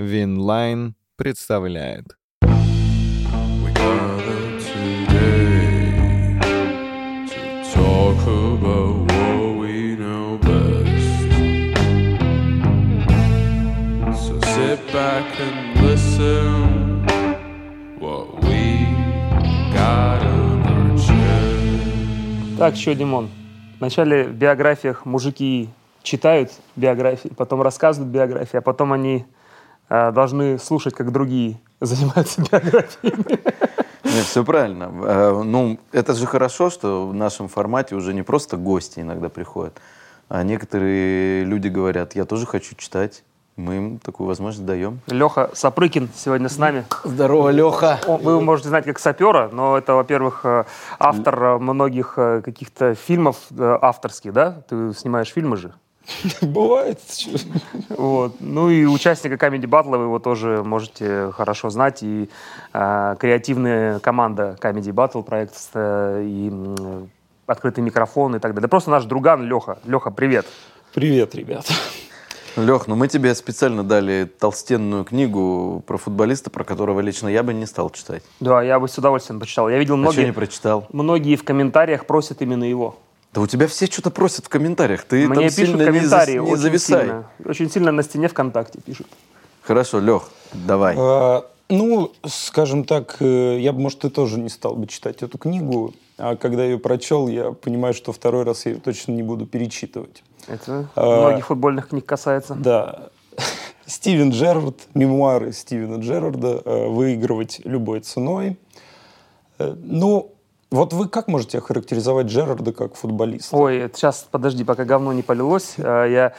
Winline представляет. Back and listen what we got on our chest. Так, что, Димон, вначале в биографиях мужики читают биографии, потом рассказывают биографии, а потом они должны слушать, как другие занимаются биографиями. Нет, все правильно. Э, Ну, это же хорошо, что в нашем формате уже не просто гости иногда приходят, а некоторые люди говорят, я тоже хочу читать. Мы им такую возможность даем. Леха Сапрыкин сегодня с нами. Здорово, Леха! Вы его можете знать как сапера, но это, во-первых, э, автор э, многих э, каких-то фильмов э, авторских, да? Ты снимаешь фильмы же. Бывает. Вот. Ну и участника Comedy Battle вы его тоже можете хорошо знать. И э, креативная команда Comedy Battle, проект э, и м, открытый микрофон и так далее. Да просто наш друган Леха. Леха, привет. Привет, ребята. Лех, ну мы тебе специально дали толстенную книгу про футболиста, про которого лично я бы не стал читать. Да, я бы с удовольствием почитал. Я видел А многие, не прочитал? многие в комментариях просят именно его. Да у тебя все что-то просят в комментариях. Ты Мне там пишут сильно не, зас- комментарии не очень зависай. сильно. Очень сильно на стене ВКонтакте пишут. Хорошо, Лех, давай. А, ну, скажем так, э, я бы, может, и тоже не стал бы читать эту книгу, а когда ее прочел, я понимаю, что второй раз я ее точно не буду перечитывать. Это А, многих футбольных книг касается. Да. Стивен Джерард, мемуары Стивена Джерарда э, «Выигрывать любой ценой». Э, Ну, вот вы как можете охарактеризовать Джерарда как футболиста? Ой, сейчас, подожди, пока говно не полилось, э, я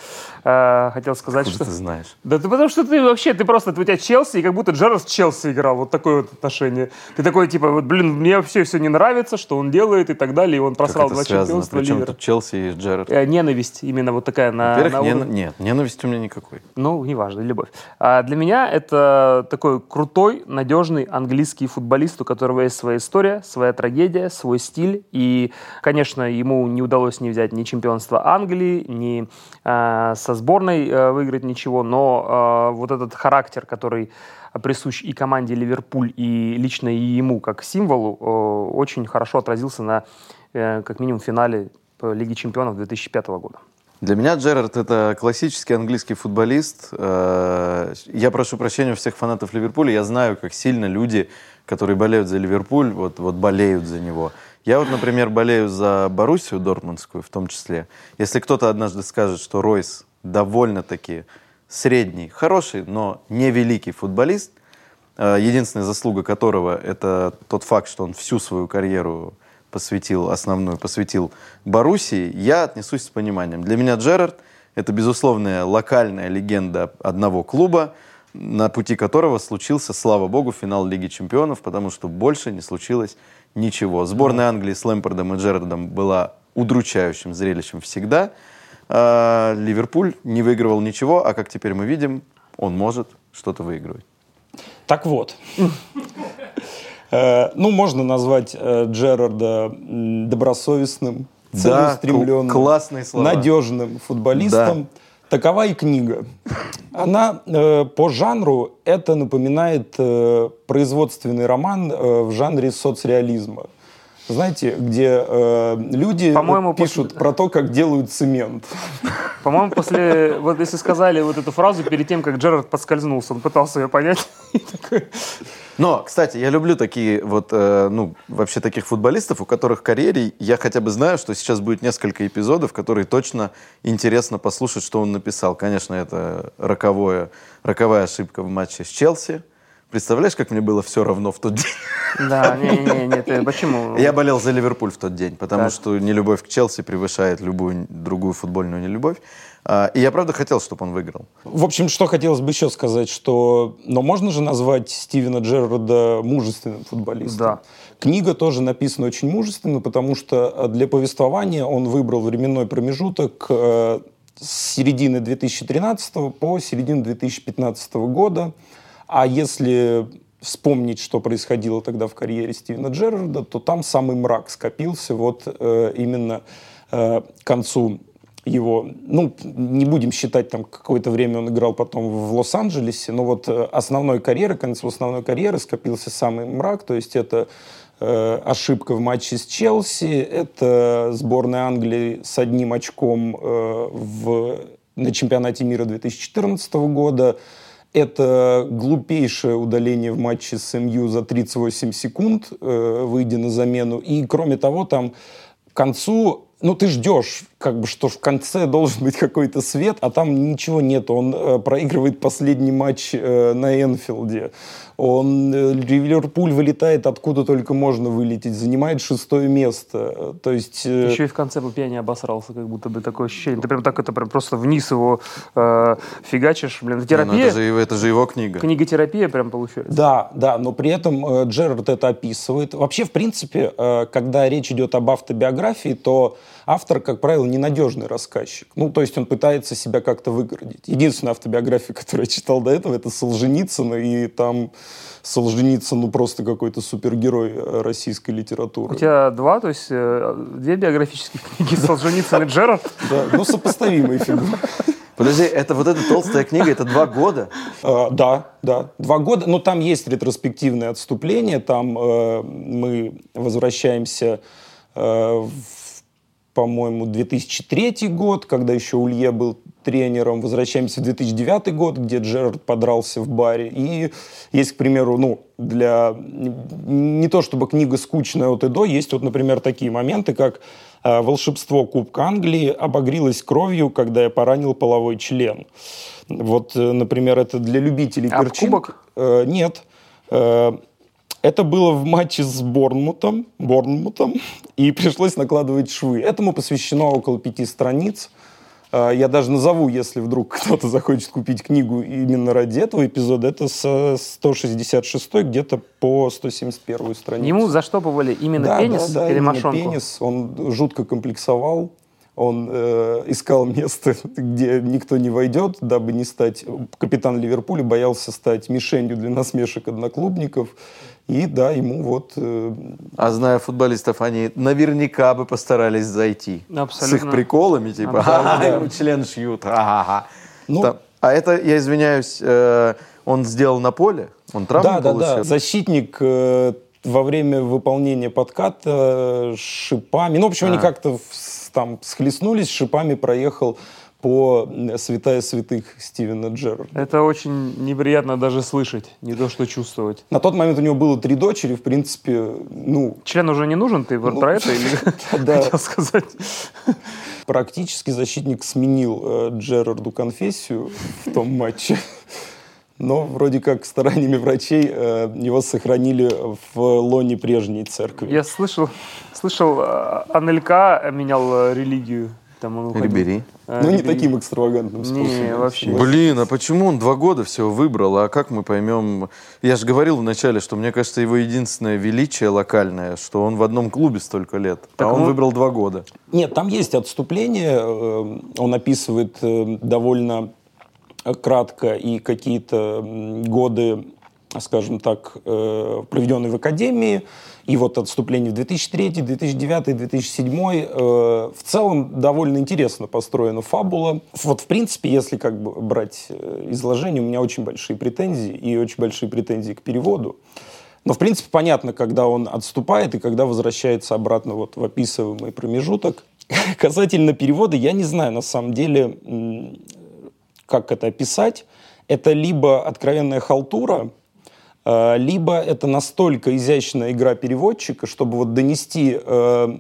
э, хотел сказать, Откуда что... ты знаешь? Да ты потому что ты вообще, ты просто, у тебя Челси, и как будто Джерард с Челси играл, вот такое вот отношение. Ты такой, типа, вот, блин, мне вообще все не нравится, что он делает и так далее, и он просрал это два связано? чемпионства Причем Ливера. тут Челси и Джерард? Э, Ненависть именно вот такая на, Во-первых, на нен- уровне- нет, ненависти у меня никакой. Ну, неважно, любовь. А для меня это такой крутой, надежный английский футболист, у которого есть своя история, своя трагедия, свой стиль. И, конечно, ему не удалось не взять ни чемпионство Англии, ни э, со сборной э, выиграть ничего, но э, вот этот характер, который присущ и команде Ливерпуль, и лично и ему как символу, э, очень хорошо отразился на, э, как минимум, финале Лиги чемпионов 2005 года. Для меня Джерард это классический английский футболист. Э, Я прошу прощения у всех фанатов Ливерпуля. Я знаю, как сильно люди, которые болеют за Ливерпуль, вот, вот болеют за него. Я вот, например, болею за Боруссию Дортмундскую в том числе. Если кто-то однажды скажет, что Ройс довольно-таки средний, хороший, но не великий футболист, э, единственная заслуга которого это тот факт, что он всю свою карьеру посвятил, основную посвятил Боруссии, я отнесусь с пониманием. Для меня Джерард – это, безусловная локальная легенда одного клуба, на пути которого случился, слава богу, финал Лиги Чемпионов, потому что больше не случилось ничего. Сборная Англии с Лэмпардом и Джерардом была удручающим зрелищем всегда. А Ливерпуль не выигрывал ничего, а как теперь мы видим, он может что-то выигрывать. Так вот. Э, Ну, можно назвать э, Джерарда добросовестным, Да, целеустремленным, кл- классные слова. надежным футболистом. Такова и книга. Она э, по жанру это напоминает э, производственный роман э, в жанре соцреализма. Знаете, где э, люди По-моему, пишут после- про то, как делают цемент. По-моему, после, вот если сказали вот эту фразу перед тем, как Джерард подскользнулся, он пытался ее понять. Но, кстати, я люблю такие вот, э, ну, вообще таких футболистов, у которых в карьере я хотя бы знаю, что сейчас будет несколько эпизодов, которые точно интересно послушать, что он написал. Конечно, это роковое, роковая ошибка в матче с Челси. Представляешь, как мне было все равно в тот день? Да, не-не-не, почему? Я болел за Ливерпуль в тот день, потому Так. что нелюбовь к Челси превышает любую другую футбольную нелюбовь. А, И я правда хотел, чтобы он выиграл. В общем, что хотелось бы еще сказать, что... Но можно же назвать Стивена Джерарда мужественным футболистом. Да. Книга тоже написана очень мужественно, потому что э, для повествования он выбрал временной промежуток э, с середины 2013 по середину 2015 года. А если вспомнить, что происходило тогда в карьере Стивена Джерарда, то там самый мрак скопился вот э, именно э, к концу его, ну, не будем считать, там, какое-то время он играл потом в Лос-Анджелесе, но вот э, основной карьеры, конец основной карьеры скопился самый мрак, то есть это э, ошибка в матче с Челси, это сборная Англии с одним очком э, в, на чемпионате мира 2014 года, это глупейшее удаление в матче с МЮ за 38 секунд, э, выйдя на замену. И, кроме того, там к концу ну, ты ждешь, как бы, что в конце должен быть какой-то свет, а там ничего нет. Он э, проигрывает последний матч э, на Энфилде. Он, э, Ливерпуль вылетает откуда только можно вылететь, занимает шестое место. То есть... Э... Еще и в конце по пьяни обосрался, как будто бы такое ощущение. Ты прям так это прям просто вниз его э, фигачишь. Блин, это терапия. Не, ну это, же, это же его книга. Книга-терапия прям получается. Да, да, но при этом э, Джерард это описывает. Вообще, в принципе, э, когда речь идет об автобиографии, то автор, как правило, ненадежный рассказчик. Ну, то есть он пытается себя как-то выгородить. Единственная автобиография, которую я читал до этого, это Солженицына, и там Солженицын, ну, просто какой-то супергерой э, российской литературы. У тебя два, то есть э, две биографические книги Солженицын и Джерард? Да, ну, сопоставимые фигуры. Подожди, это вот эта толстая книга, это два года? А, да, да, два года. Но там есть ретроспективное отступление, там э, мы возвращаемся э, в по-моему, 2003 год, когда еще Улье был тренером. Возвращаемся в 2009 год, где Джерард подрался в баре. И есть, к примеру, ну, для... Не то чтобы книга скучная от и до, есть вот, например, такие моменты, как э, волшебство Кубка Англии обогрелось кровью, когда я поранил половой член. Вот, э, например, это для любителей а перчин. кубок? Э, нет. Э, это было в матче с Борнмутом, Борнмутом, и пришлось накладывать швы. Этому посвящено около пяти страниц. А, я даже назову, если вдруг кто-то захочет купить книгу именно ради этого эпизода, это с 166 где-то по 171 страницу. Ему заштопывали именно да, пенис да, да, или именно мошонку? пенис. Он жутко комплексовал. Он э, искал место, где никто не войдет, дабы не стать... Капитан Ливерпуля боялся стать мишенью для насмешек одноклубников. И да, ему вот... Э... А зная футболистов, они наверняка бы постарались зайти. Абсолютно. С их приколами, типа, Абсолютно. ага, ему член шьют, ага. Ну, Там- А это, я извиняюсь, э, он сделал на поле? Он травму Да, да, получил? да. Защитник э, во время выполнения подката э, шипами, ну, в общем, они А. как-то с- там схлестнулись, шипами проехал по святая святых Стивена Джерарда. Это очень неприятно даже слышать, не то что чувствовать. На тот момент у него было три дочери, в принципе, ну, Член уже не нужен, ты Ну, про это или да. хотел сказать? практически защитник сменил э, Джерарду конфессию в том матче. Но вроде как стараниями врачей э, его сохранили в лоне прежней церкви. Я слышал, слышал, э, Анелька менял религию. Там он уходил. Рибери. Э, Ну, не таким экстравагантным способом. Не, вообще. Блин, а почему он два года всего выбрал? А как мы поймем? Я же говорил вначале, что мне кажется, его единственное величие локальное, что он в одном клубе столько лет. Так а он он- выбрал два года. Нет, там есть отступление. э, Он описывает э, довольно кратко и какие-то годы, скажем так, э, проведенные в академии. И вот отступление в 2003, 2009, 2007. э, В целом довольно интересно построена фабула. Вот в принципе, если как бы брать э, изложение, у меня очень большие претензии и очень большие претензии к переводу. Но, в принципе, понятно, когда он отступает и когда возвращается обратно вот в описываемый промежуток. Касательно перевода, я не знаю, на самом деле, как это описать. Это либо откровенная халтура, либо это настолько изящная игра переводчика, чтобы вот донести э,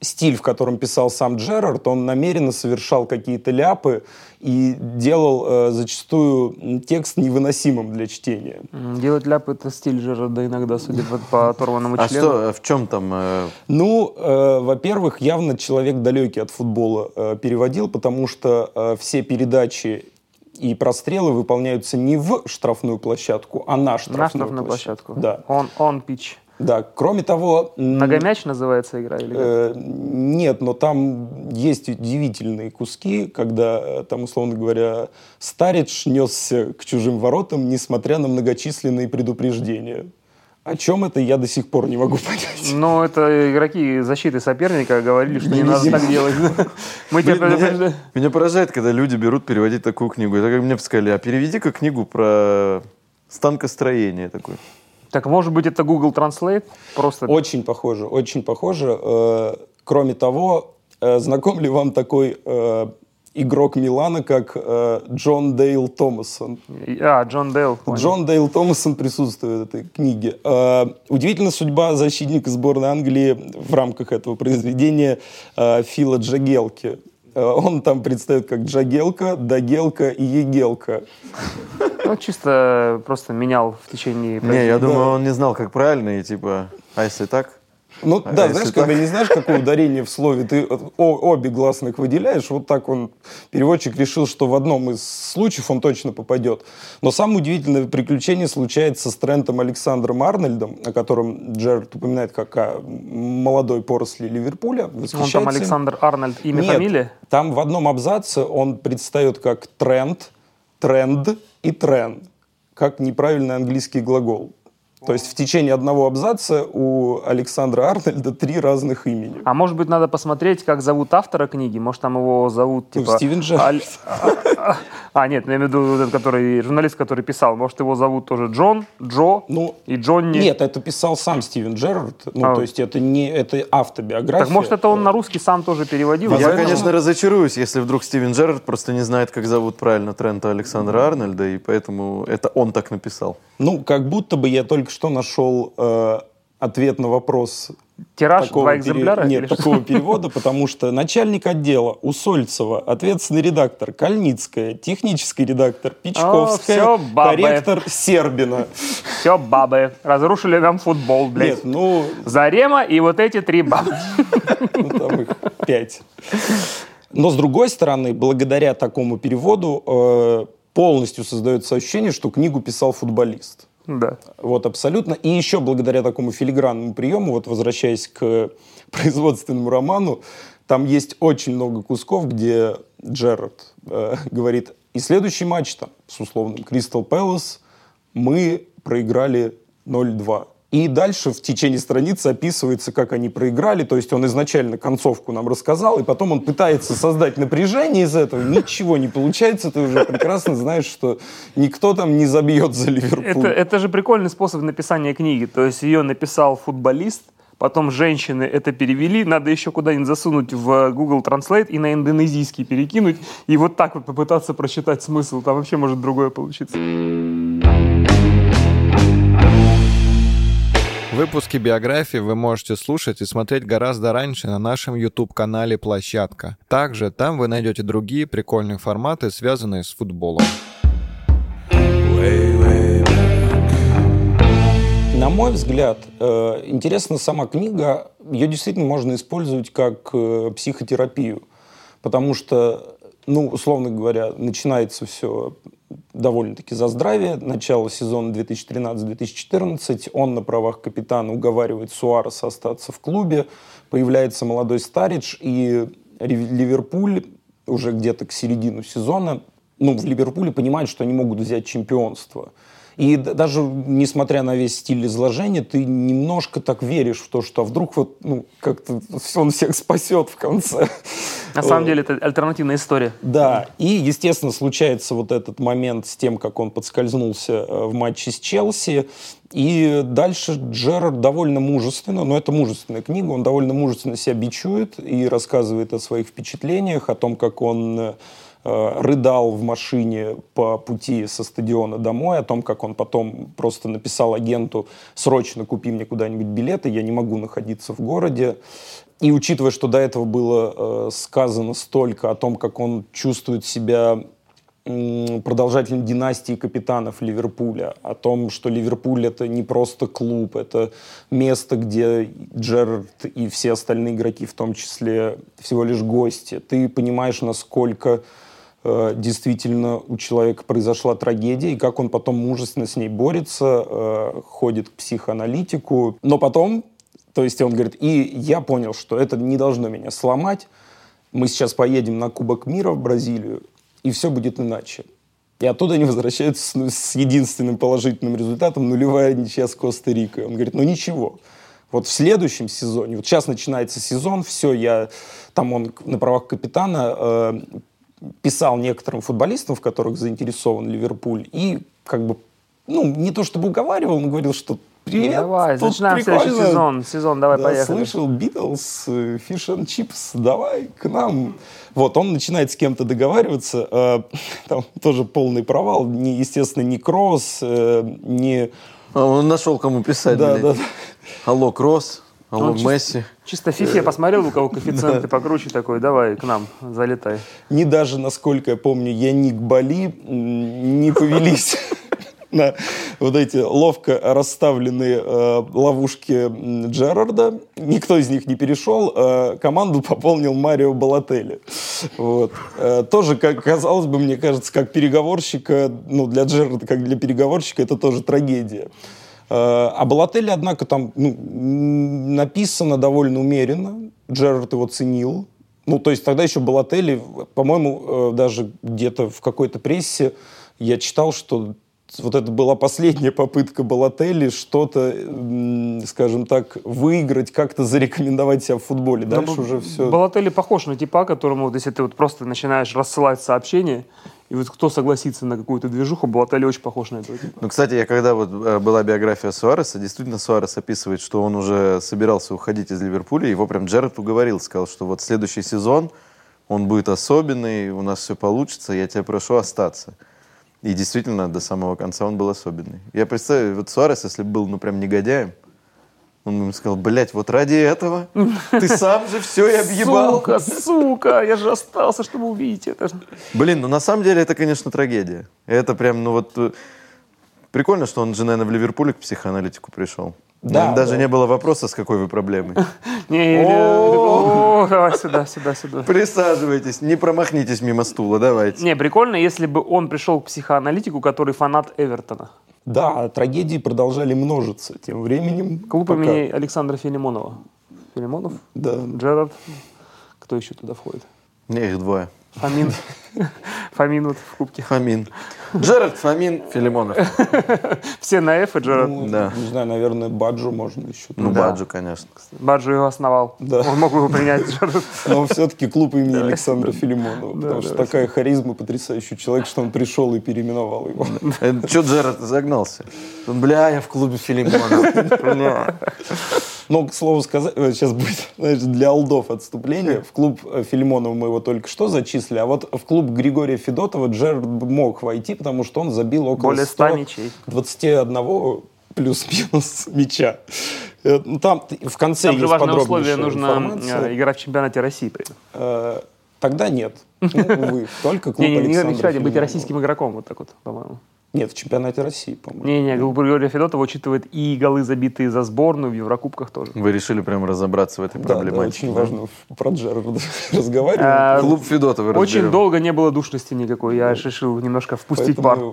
стиль, в котором писал сам Джерард, он намеренно совершал какие-то ляпы и делал э, зачастую текст невыносимым для чтения. Делать ляп это стиль Жерарда иногда, судя по, по оторванному А члену. что, в чем там? э, Ну, э, во-первых, явно человек далекий от футбола э, переводил, потому что э, все передачи и прострелы выполняются не в штрафную площадку, а на штрафную, На штрафную площадку. Да, Он, он пич. да. Кроме того, Многомяч называется игра или э, нет, но там есть удивительные куски, когда э, там, условно говоря, Старидж несся к чужим воротам, несмотря на многочисленные предупреждения. О чем это, я до сих пор не могу понять. Но это игроки защиты соперника говорили, что не надо так делать. Мы тебя Блин, меня, поражает, когда люди берут переводить такую книгу. Это как мне сказали, а переведи-ка книгу про станкостроение такое. Так, может быть, это Google Translate? Просто Очень похоже, очень похоже. Э, Кроме того, э, знаком ли вам такой э, игрок Милана, как э, Джон Дейл Томасон? А, Джон Дейл. понял. Джон Дейл Томасон присутствует в этой книге. Э, Удивительна судьба защитника сборной Англии в рамках этого произведения э, Фила Джагелки. Э, Он там предстает как Джагелка, Дагелка и Егелка. Ну, чисто просто менял в течение... Не, я думаю, он не знал, как правильно, и типа, а если так? Ну А да, знаешь, так? когда не знаешь, какое ударение в слове, ты обе гласных выделяешь, вот так он, переводчик решил, что в одном из случаев он точно попадет. Но самое удивительное приключение случается с Трентом Александром Арнольдом, о котором Джерард упоминает как о молодой поросли Ливерпуля. Он там. Александр Арнольд, имя, Нет, фамилия? там в одном абзаце он предстает как тренд, тренд и трен, как неправильный английский глагол. То есть в течение одного абзаца у Александра Арнольда три разных имени. А может быть, надо посмотреть, как зовут автора книги? Может, там его зовут, Ну, типа... Стивен Джерард. Аль- А, а, нет, я имею в виду этот, который, журналист, который писал. Может, его зовут тоже Джон, Джо Ну, и Джонни? Нет, это писал сам Стивен Джерард. Ну, А. то есть это не это автобиография. Так может, это он на русский сам тоже переводил? Я, Возможно. конечно, разочаруюсь, если вдруг Стивен Джерард просто не знает, как зовут правильно Трента Александра Арнольда, и поэтому это он так написал. Ну, как будто бы я только что нашел э, ответ на вопрос Тираж, такого два пере- экземпляра? Нет, или что? такого перевода, потому что начальник отдела Усольцева, ответственный редактор Кальницкая, технический редактор Пичковская, всё, бабы. корректор Сербина. Все, бабы, разрушили нам футбол, блядь. Нет, ну, Зарема и вот эти три бабы. ну, там их пять. Но, с другой стороны, благодаря такому переводу э, полностью создается ощущение, что книгу писал футболист. Да. Вот, абсолютно. И еще благодаря такому филигранному приему, вот возвращаясь к производственному роману, там есть очень много кусков, где Джерард э, говорит, и следующий матч там с условным Кристал Пэлас мы проиграли 0-2. И дальше в течение страницы описывается, как они проиграли. То есть он изначально концовку нам рассказал, и потом он пытается создать напряжение из этого. Ничего не получается. Ты уже прекрасно знаешь, что никто там не забьет за Ливерпуль. Это, это же прикольный способ написания книги. То есть ее написал футболист, потом женщины это перевели, надо еще куда-нибудь засунуть в Google Translate и на индонезийский перекинуть, и вот так вот попытаться прочитать смысл. Там вообще может другое получиться. Выпуски биографии вы можете слушать и смотреть гораздо раньше на нашем YouTube-канале «Площадка». Также там вы найдете другие прикольные форматы, связанные с футболом. На мой взгляд, э, интересна сама книга. Ее действительно можно использовать как э, психотерапию. Потому что, ну, условно говоря, начинается все довольно-таки за здравие. Начало сезона 2013-2014. Он на правах капитана уговаривает Суареса остаться в клубе. Появляется молодой Старидж. И Ливерпуль уже где-то к середину сезона, ну, в Ливерпуле понимают, что они могут взять чемпионство. И даже несмотря на весь стиль изложения, ты немножко так веришь в то, что а вдруг вот ну, как-то он всех спасет в конце. На самом деле это альтернативная история. Да, и, естественно, случается вот этот момент с тем, как он подскользнулся э, в матче с Челси. И дальше Джерард довольно мужественно, но это мужественная книга, он довольно мужественно себя бичует и рассказывает о своих впечатлениях, о том, как он э, рыдал в машине по пути со стадиона домой, о том, как он потом просто написал агенту «срочно купи мне куда-нибудь билеты, я не могу находиться в городе». И учитывая, что до этого было э, сказано столько о том, как он чувствует себя продолжателем династии капитанов Ливерпуля, о том, что Ливерпуль это не просто клуб, это место, где Джерард и все остальные игроки, в том числе, всего лишь гости. Ты понимаешь, насколько э, действительно у человека произошла трагедия, и как он потом мужественно с ней борется, э, ходит к психоаналитику. Но потом, то есть он говорит, и я понял, что это не должно меня сломать, мы сейчас поедем на Кубок мира в Бразилию, и все будет иначе. И оттуда они возвращаются с, ну, с единственным положительным результатом нулевая ничья с Коста-Рикой. Он говорит, ну ничего. Вот в следующем сезоне, вот сейчас начинается сезон, все, я там он на правах капитана э, писал некоторым футболистам, в которых заинтересован Ливерпуль, и как бы, ну, не то чтобы уговаривал, но говорил, что привет, Давай, тут начинаем следующий прикольно. сезон. Сезон, давай, Да, поехали. слышал, Битлз, э, Fish and Chips, давай к нам. Вот, он начинает с кем-то договариваться, э, там тоже полный провал, не, естественно, не Кросс, э, не... А он нашел, кому писать, Да, блядь. да, да. Алло, Кросс, алло, Он чисто- Месси. Чисто фифе посмотрел, у кого коэффициенты покруче такой, давай к нам, залетай. Не даже, насколько я помню, Яник Бали не повелись на вот эти ловко расставленные э, ловушки Джерарда. Никто из них не перешел. э, команду пополнил Марио Балотелли. Вот. Э, тоже, как казалось бы, мне кажется, как переговорщика, ну, для Джерарда, как для переговорщика, это тоже трагедия. Э, А Балотелли, однако, там ну, написано довольно умеренно. Джерард его ценил. Ну, то есть тогда еще Балотелли, по-моему, э, даже где-то в какой-то прессе я читал, что вот это была последняя попытка Балотелли что-то, скажем так, выиграть, как-то зарекомендовать себя в футболе. Дальше Ну, уже все... Балотелли похож на типа, которому, вот, если ты вот просто начинаешь рассылать сообщения, и вот кто согласится на какую-то движуху, Балотелли очень похож на этого типа. Ну, кстати, я когда вот э, была биография Суареса, действительно Суарес описывает, что он уже собирался уходить из Ливерпуля, его прям Джерард уговорил, сказал, что вот следующий сезон он будет особенный, у нас все получится, я тебя прошу остаться. И действительно, до самого конца он был особенный. Я представляю, вот Суарес, если бы был, ну, прям негодяем, он ему сказал, блядь, вот ради этого ты сам же все и объебал. Сука, сука, я же остался, чтобы увидеть это. Блин, ну на самом деле это, конечно, трагедия. Это прям, ну вот... э, Прикольно, что он же, наверное, в Ливерпуле к психоаналитику пришел. Да, Даже да. не было вопроса, с какой вы проблемой. Не, давай сюда, сюда, сюда. Присаживайтесь, не промахнитесь мимо стула, давайте. Не, прикольно, если бы он пришел к психоаналитику, который фанат Эвертона. Да, трагедии продолжали множиться тем временем. Клуб пока- имени Александра Филимонова. Филимонов, Да. Джерард. Кто еще туда входит? Не, их двое. Фомин. Фомин вот в кубке. Фомин. Джерард, Фомин, Филимонов. Все на F и Джерард. Ну, Да. Не знаю, наверное, Баджу можно еще. Ну, Да. Баджу, конечно. Баджо его основал. Да. Он мог его принять. Джерард. Но все-таки клуб имени Александра Филимонова. Да, Потому что да. такая харизма, потрясающий человек, что он пришел и переименовал его. Че Джерард загнался? Бля, я в клубе Филимонов. Бля. Но, к слову сказать, э, сейчас будет знаешь, для алдов отступление. В клуб э, Филимонова мы его только что зачислили, а вот в клуб Григория Федотова Джерард мог войти, потому что он забил около Более 100 мячей. 21 плюс-минус мяча. Э, ну, Там в конце Там же есть важное условие, нужно информация. э, играть в чемпионате России. Э, Тогда нет. Ну, увы, только клуб Не, не, мечтайте быть российским игроком, вот так вот, по-моему. Нет, в чемпионате России, по-моему. Не-не, клуб Григория Федотова учитывает и голы, забитые за сборную в Еврокубках тоже. Вы решили прям разобраться в этой Да, да, проблематике. очень да? важно про Джерарда разговаривать. А, Клуб Федотова Очень долго не было душности никакой. Я решил немножко впустить пар.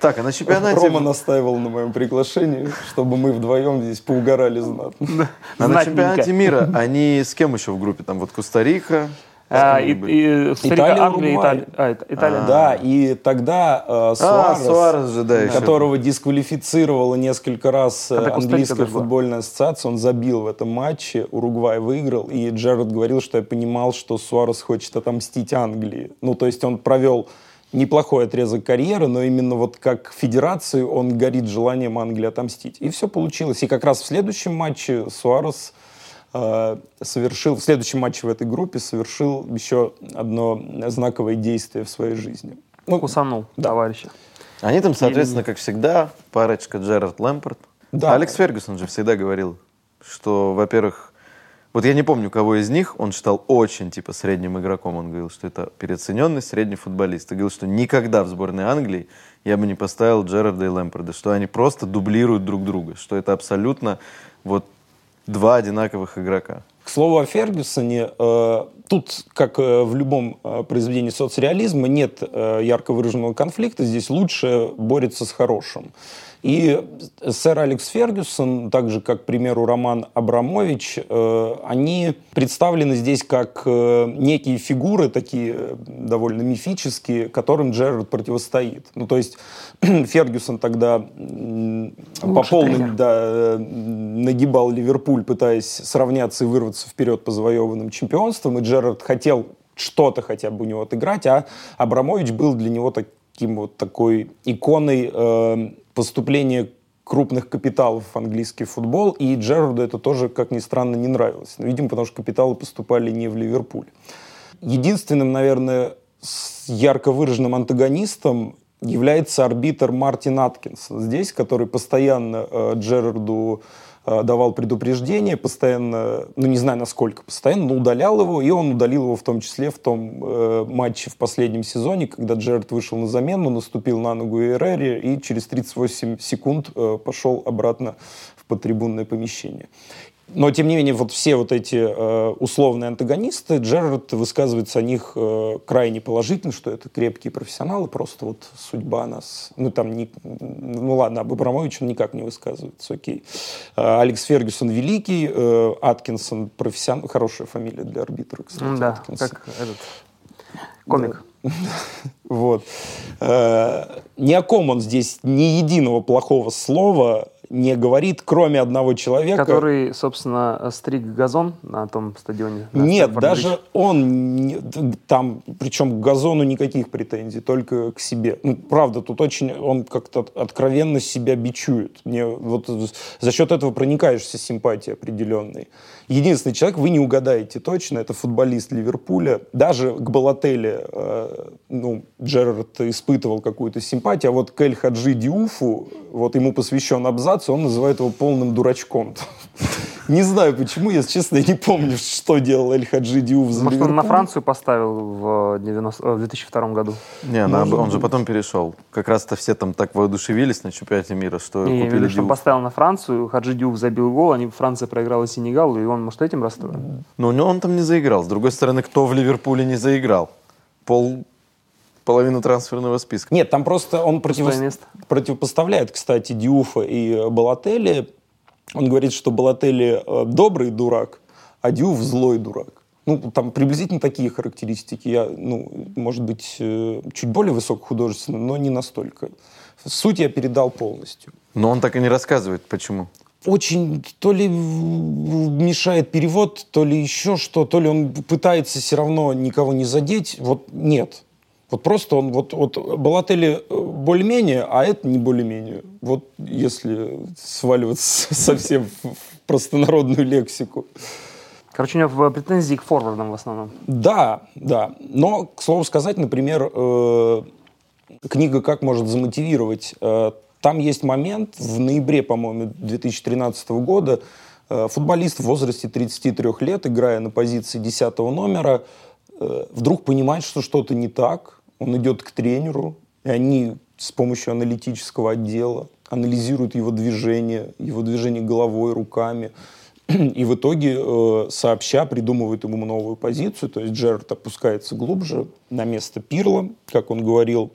Так, а на чемпионате... Рома настаивал на моем приглашении, чтобы мы вдвоем здесь поугорали знатно. А на чемпионате мира они с кем еще в группе? Там вот Коста-Рика. А, и, и Италия, Англия. Италия. А, Ит- Италия. Да, и тогда э, А, Суарес, Суарес же, да, еще. которого дисквалифицировала несколько раз э, Когда Коста-Рика английская футбольная ассоциация, он забил в этом матче, Уругвай выиграл, и Джерард говорил, что я понимал, что Суарес хочет отомстить Англии. Ну, то есть он провел неплохой отрезок карьеры, но именно вот как федерации он горит желанием Англии отомстить. И все получилось. И как раз в следующем матче Суарес э, совершил, в следующем матче в этой группе совершил еще одно знаковое действие в своей жизни. Ну, Кусанул Да. товарища. Они там, соответственно, как всегда, парочка Джерард Лэмпорт. Да. Алекс Фергюсон же всегда говорил, что, во-первых, вот я не помню, кого из них он считал очень, типа, средним игроком. Он говорил, что это переоцененный средний футболист. И говорил, что никогда в сборной Англии я бы не поставил Джерарда и Лэмпорда, что они просто дублируют друг друга, что это абсолютно вот два одинаковых игрока. К слову о Фергюсоне, э, тут, как э, в любом э, произведении соцреализма, нет ярко выраженного конфликта, здесь лучше борется с хорошим. И сэр Алекс Фергюсон, так же как, к примеру, Роман Абрамович, э, они представлены здесь как э, некие фигуры, такие э, довольно мифические, которым Джерард противостоит. Ну, то есть Фергюсон тогда м, по Лучший полной да, нагибал Ливерпуль, пытаясь сравняться и вырваться вперед по завоеванным чемпионствам, и Джерард хотел что-то хотя бы у него отыграть, а Абрамович был для него таким вот такой иконой э, поступления крупных капиталов в английский футбол, и Джерарду это тоже, как ни странно, не нравилось. Ну, видимо, потому что капиталы поступали не в Ливерпуль. Единственным, наверное, с ярко выраженным антагонистом является арбитр Мартин Аткинсон здесь, который постоянно э, Джерарду давал предупреждение, постоянно, ну не знаю насколько постоянно, но удалял его, и он удалил его в том числе в том э, матче в последнем сезоне, когда Джерард вышел на замену, наступил на ногу Эрери и через 38 секунд э, пошел обратно в подтрибунное помещение. Но, тем не менее, вот все вот эти э, условные антагонисты, Джерард высказывается о них э, крайне положительно, что это крепкие профессионалы, просто вот судьба нас... Ну, там, не, ну ладно, об Абрамовиче он никак не высказывается, окей. Э, Алекс Фергюсон великий, э, Аткинсон профессионал, хорошая фамилия для арбитра, кстати. Да, Аткинсон. как этот комик. Вот. Э, Ни о ком он здесь ни единого плохого слова не говорит, кроме одного человека. Который, собственно, стриг газон на том стадионе. на Нет, даже он там, причем к газону никаких претензий, только к себе. Ну, правда, тут очень он как-то от- откровенно себя бичует. Мне вот за счет этого проникаешься симпатией определенной. Единственный человек, вы не угадаете точно, это футболист Ливерпуля. Даже к Балателе, э, ну, Джерард испытывал какую-то симпатию, а вот к Эль Хаджи Диуфу, вот ему посвящен абзац, он называет его полным дурачком. Не знаю почему, если честно, я не помню, что делал Эль Хаджи Диуф за Может, он на. Францию поставил в, 90, э, в 2002 году? Не, на- он же потом перешел. Как раз-то все там так воодушевились на чемпионате мира, что Не, я купили виду, что он поставил на Францию, Хаджи Дюф забил гол, они, Франция проиграла Сенегалу, и он, может, этим расстроен? Но у него он там не заиграл. С другой стороны, кто в Ливерпуле не заиграл? Пол, половину трансферного списка. Нет, там просто он противос- противопоставляет, кстати, Диуфа и э, Балотелли. Он говорит, что Балотелли э, добрый дурак, а Диуф злой дурак. Ну, там приблизительно такие характеристики. Я, ну, может быть, э, чуть более высокохудожественно, но не настолько. Суть я передал полностью. Но он так и не рассказывает, почему. очень то ли мешает перевод, то ли еще что, то ли он пытается все равно никого не задеть. Вот нет. Вот просто он, вот, вот Балатели э, более-менее, а это не более-менее. Вот если сваливаться совсем в в простонародную лексику. Короче, у него претензии к форвардам в основном. Да, да. Но, к слову сказать, например, э, книга «Как может замотивировать». э, там есть момент в ноябре, по-моему, 2013 года. э, футболист в возрасте 33 лет, играя на позиции 10 номера, э, вдруг понимает, что что-то не так. Он идет к тренеру, и они с помощью аналитического отдела анализируют его движение, его движение головой, руками. И в итоге, э, сообща, придумывают ему новую позицию. То есть Джерард опускается глубже на место Пирла, как он говорил.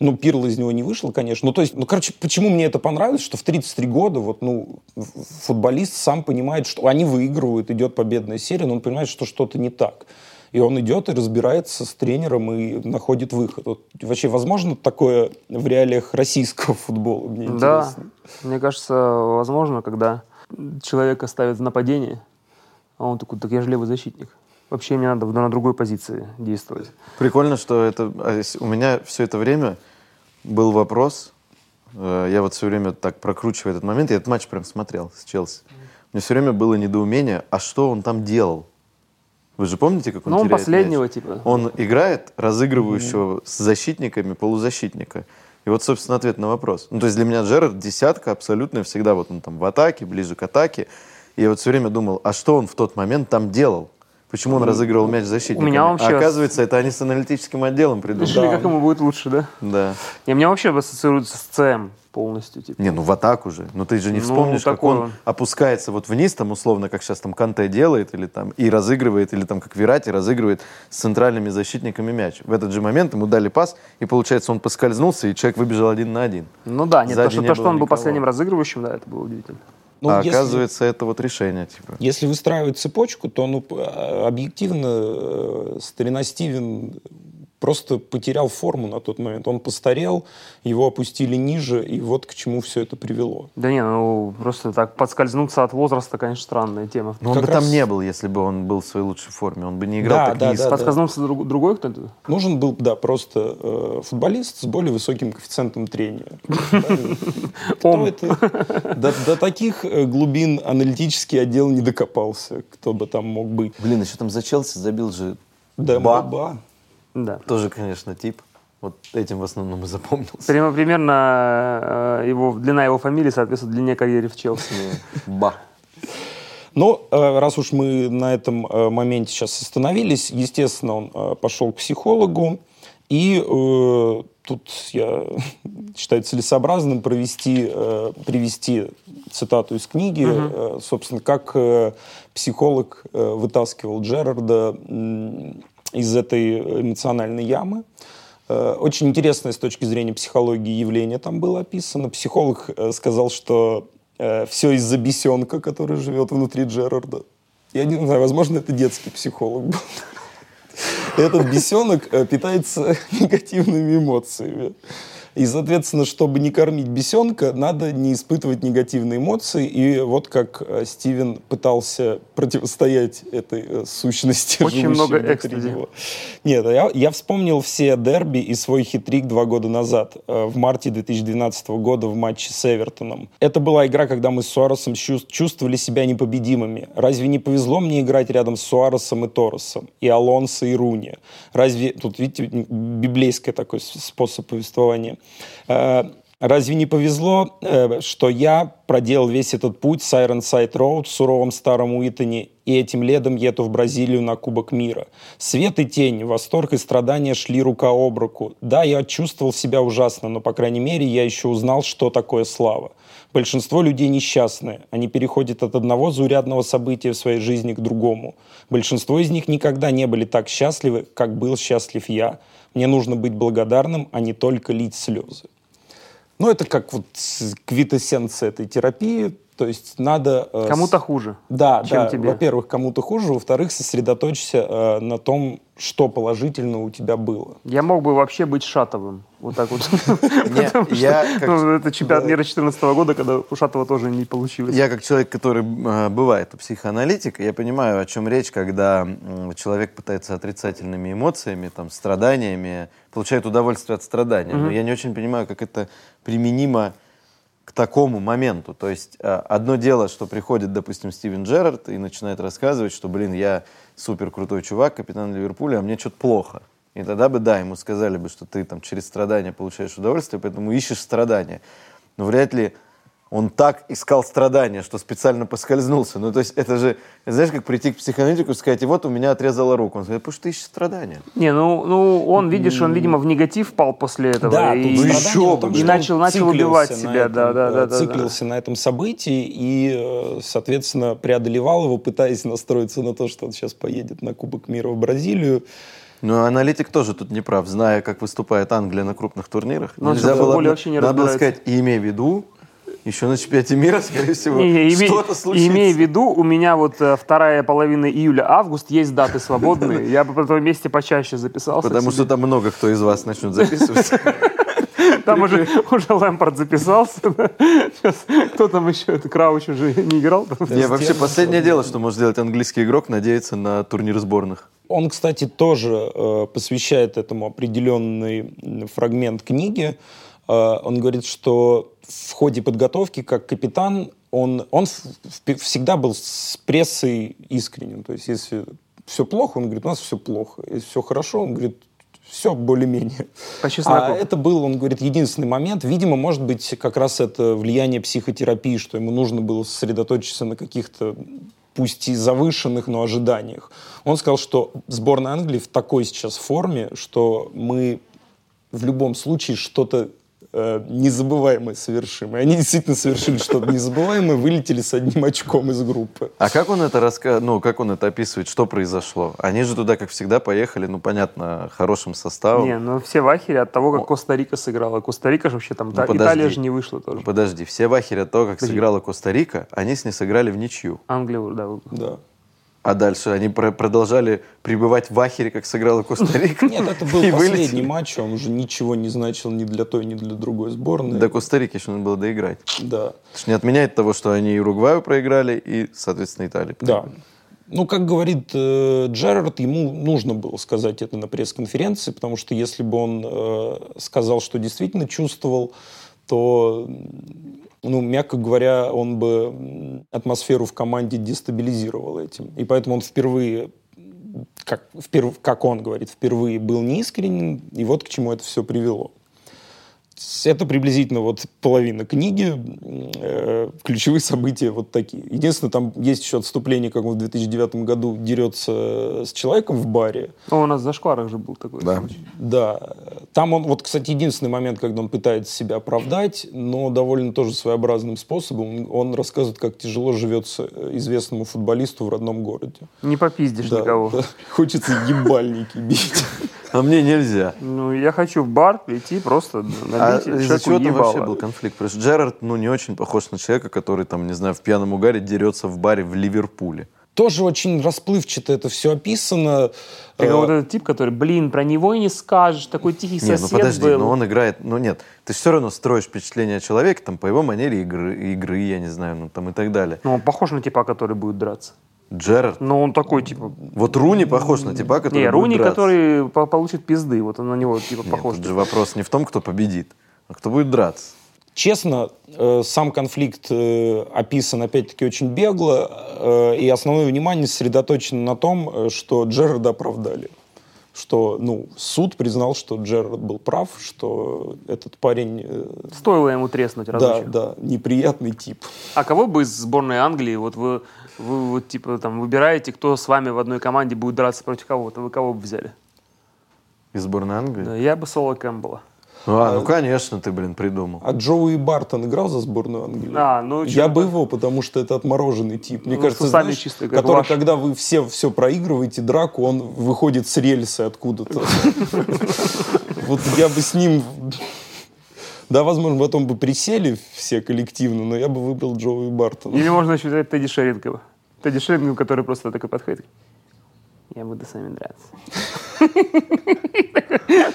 Ну, Пирл из него не вышел, конечно. Ну, то есть, ну, короче, почему мне это понравилось, что в 33 года вот, ну, футболист сам понимает, что они выигрывают, идет победная серия, но он понимает, что что-то не так. И он идет и разбирается с тренером и находит выход. Вот, вообще, возможно такое в реалиях российского футбола? Мне Да, интересно. мне кажется, возможно, когда человека ставят в нападение, а он такой, так я же левый защитник. Вообще мне надо на другой позиции действовать. Прикольно, что это а, у меня все это время был вопрос. э, Я вот все время так прокручиваю этот момент. Я этот матч прям смотрел с Челси. У меня все время было недоумение, а что он там делал? Вы же помните, как он Ну, он последнего, мяч? типа. Он играет разыгрывающего с защитниками полузащитника. И вот, собственно, ответ на вопрос. Ну, то есть для меня Джерард десятка абсолютно всегда вот он там в атаке, ближе к атаке. И я вот все время думал, а что он в тот момент там делал? Почему он разыгрывал мяч защитниками? У меня вообще- А оказывается, это они с аналитическим отделом придумали. Решили, как ему будет лучше, да? Да. Не, у меня вообще ассоциируется с ЦМ полностью. Типа. Не, ну в атаку же. Ну ты же не Ну, вспомнишь, как такое. он опускается вот вниз, там условно, как сейчас там Канте делает, или там и разыгрывает, или там как Верати разыгрывает с центральными защитниками мяч. В этот же момент ему дали пас, и получается он поскользнулся, и человек выбежал один на один. Ну да, нет, то, Сзади что, не то, что он был никого. последним разыгрывающим, да, это было удивительно. Ну, а если- оказывается, это вот решение, типа. Если выстраивать цепочку, то ну, а, объективно э, старина Стивен просто потерял форму на тот момент. Он постарел, его опустили ниже, и вот к чему все это привело. Да не, ну просто так подскользнуться от возраста, конечно, странная тема. Но он Как бы там раз- не был, если бы он был в своей лучшей форме. Он бы не играл Да, так да, низко. да, да. Подскользнулся друг- другой кто-то? Нужен был, да, просто э, футболист с более высоким коэффициентом трения. Кто Он. это? До, таких э, глубин аналитический отдел не докопался, кто бы там мог быть. Блин, еще там за Челси забил же Да, Ба. Ба. Да. Тоже, конечно, тип. Вот этим в основном и запомнился. Прямо примерно э, его, длина его фамилии соответствует длине карьеры в Челси. Ба. Но э, раз уж мы на этом э, моменте сейчас остановились, естественно, он э, пошел к психологу, и э, тут я считаю целесообразным провести, э, привести цитату из книги, э, собственно, как э, психолог э, вытаскивал Джерарда м, из этой эмоциональной ямы. Э, Очень интересное с точки зрения психологии явление там было описано. Психолог э, сказал, что все из-за бесенка, который живет внутри Джерарда. Я не знаю, возможно, это детский психолог был. Этот бесенок э, питается негативными эмоциями. И, соответственно, чтобы не кормить бесенка, надо не испытывать негативные эмоции. И вот как э, Стивен пытался противостоять этой э, сущности. Очень много экстази. него. Нет, я, я вспомнил все дерби и свой хитрик два года назад, э, в марте 2012 года в матче с Эвертоном. Это была игра, когда мы с Суаресом чувс- чувствовали себя непобедимыми. Разве не повезло мне играть рядом с Суаресом и Торресом, и Алонсо и Руни? Разве, тут видите, библейский такой способ повествования. Э, Разве не повезло, э, что я проделал весь этот путь с Ironside Road в суровом старом Уитоне и этим летом еду в Бразилию на Кубок мира? Свет и тень, восторг и страдания шли рука об руку. Да, я чувствовал себя ужасно, но, по крайней мере, я еще узнал, что такое слава. Большинство людей несчастны. Они переходят от одного заурядного события в своей жизни к другому. Большинство из них никогда не были так счастливы, как был счастлив я. Мне нужно быть благодарным, а не только лить слезы. Ну, это как вот квитэссенция этой терапии. То есть надо... э, Кому-то хуже. Да, чем да. тебе. Во-первых, кому-то хуже. Во-вторых, сосредоточься э, на том, что положительно у тебя было. Я мог бы вообще быть Шатовым. Вот так вот. Ну, Это чемпионат мира 2014 года, когда у Шатова тоже не получилось. Я как человек, который э, бывает у психоаналитика, я понимаю, о чем речь, когда человек пытается отрицательными эмоциями, там, страданиями, получает удовольствие от страдания. Но я не очень понимаю, как это применимо к такому моменту. То есть э, одно дело, что приходит, допустим, Стивен Джерард и начинает рассказывать, что, блин, я супер крутой чувак, капитан Ливерпуля, а мне что-то плохо. И тогда бы, да, ему сказали бы, что ты там через страдания получаешь удовольствие, поэтому ищешь страдания. Но вряд ли он так искал страдания, что специально поскользнулся. Ну, то есть это же, знаешь, как прийти к психоаналитику и сказать, и вот у меня отрезала руку. Он сказать, потому что ты ищешь страдания. Не, ну, ну он, видишь, он, видимо, в негатив пал после этого. Да, и, Ну, еще том, и что начал, начал циклился убивать себя. этом, да, да, э, да, да, да. циклился на этом событии и, э, соответственно, преодолевал его, пытаясь настроиться на то, что он сейчас поедет на Кубок мира в Бразилию. Но аналитик тоже тут не прав, зная, как выступает Англия на крупных турнирах. Но Нельзя было, вообще не надо сказать, и имей в виду, еще на чемпионате мира, скорее всего, Не, не, име- что-то случится. Имей в виду, у меня вот э, вторая половина июля-август есть даты свободные. Я бы по этом месте почаще записался. Потому что там много кто из вас начнет записывать. Там уже, уже Лэмпорт записался. Сейчас, кто там еще? Это Крауч уже не играл. Не, вообще последнее дело, что может сделать английский игрок, надеяться на турнир сборных. Он, кстати, тоже э, посвящает этому определенный фрагмент книги. Э, он говорит, что в ходе подготовки как капитан он, он всегда был с прессой искренним. То есть если все плохо, он говорит, у нас все плохо. Если все хорошо, он говорит, все более-менее. По чесноку. А это был, он говорит, единственный момент. Видимо, может быть, как раз это влияние психотерапии, что ему нужно было сосредоточиться на каких-то пусть и завышенных, но ожиданиях. Он сказал, что сборная Англии в такой сейчас форме, что мы в любом случае что-то э, незабываемое совершим. И они действительно совершили что-то незабываемое, вылетели с одним очком из группы. А как он это раска... ну, как он это описывает, что произошло? Они же туда, как всегда, поехали, ну, понятно, хорошим составом. Не, ну все в ахере от того, как Коста-Рика сыграла. Коста-Рика же вообще там, Ну, та- подожди. Италия же не вышла тоже. Ну, Подожди, все в ахере от того, как Подожди. сыграла Коста-Рика, они с ней сыграли в ничью. Англия, да. Да. А дальше они про- продолжали пребывать в ахере, как сыграла Коста-Рика. Нет, это был последний вылетели. матч, он уже ничего не значил ни для той, ни для другой сборной. До Коста-Рики еще надо было доиграть. Да. Это ж не отменяет того, что они и Уругваю проиграли, и, соответственно, Италии. Да. Ну, как говорит э, Джерард, ему нужно было сказать это на пресс-конференции, потому что если бы он э, сказал, что действительно чувствовал, то, ну, мягко говоря, он бы атмосферу в команде дестабилизировал этим. И поэтому он впервые, как, вперв- как он говорит, впервые был неискренен, и вот к чему это все привело. Это приблизительно вот половина книги. Э, ключевые события вот такие. Единственное, там есть еще отступление, как он в 2009 году дерется с человеком в баре. Ну, у нас в зашкварах же был такой Да. случай. Да. Там он, вот, кстати, единственный момент, когда он пытается себя оправдать, но довольно тоже своеобразным способом. Он рассказывает, как тяжело живется э, известному футболисту в родном городе. Не попиздишь Да, никого. да. Хочется ебальники бить. А мне нельзя. Ну, я хочу в бар прийти, просто А набить из-за человеку чего там вообще был конфликт? Потому что Джерард, ну, не очень похож на человека, который, там, не знаю, в пьяном угаре дерется в баре в Ливерпуле. Тоже очень расплывчато это все описано. Так, а Э, вот этот тип, который, блин, про него и не скажешь, такой тихий ну сосед подожди, был. но он играет, ну нет, ты все равно строишь впечатление о человеке там по его манере игры, игры, я не знаю, ну там и так далее. Ну, он похож на типа, который будет драться. Джерард, Но он такой, типа... вот Руни похож на типа, который Не, Руни, драться. который по- получит пизды, вот он на него типа Нет, похож. тут же вопрос не в том, кто победит, а кто будет драться. Честно, э, сам конфликт э, описан опять-таки очень бегло, э, и основное внимание сосредоточено на том, что Джерарда оправдали. Что ну, суд признал, что Джерард был прав, что этот парень Стоило ему треснуть да, разочек. да, неприятный тип. А кого бы из сборной Англии, вот вы, вы вот типа там выбираете, кто с вами в одной команде будет драться против кого-то, вы кого бы взяли? Из сборной Англии? Да, я бы Соло Кэмпбелла. А, ну конечно, ты, блин, придумал. А Джоуи Бартон играл за сборную Англии? А, ну, Я бы его, потому что это отмороженный тип. Мне Ну, кажется, знаешь, чистые, как который, ваш. когда вы все все проигрываете драку, он выходит с рельсы откуда-то. Вот я бы с ним... Да, возможно, потом бы присели все коллективно, но я бы выбрал Джоуи Бартона. Или можно еще взять Тедди Шерингова. Тедди Шерингов, который просто такой подходит. Я буду с вами драться.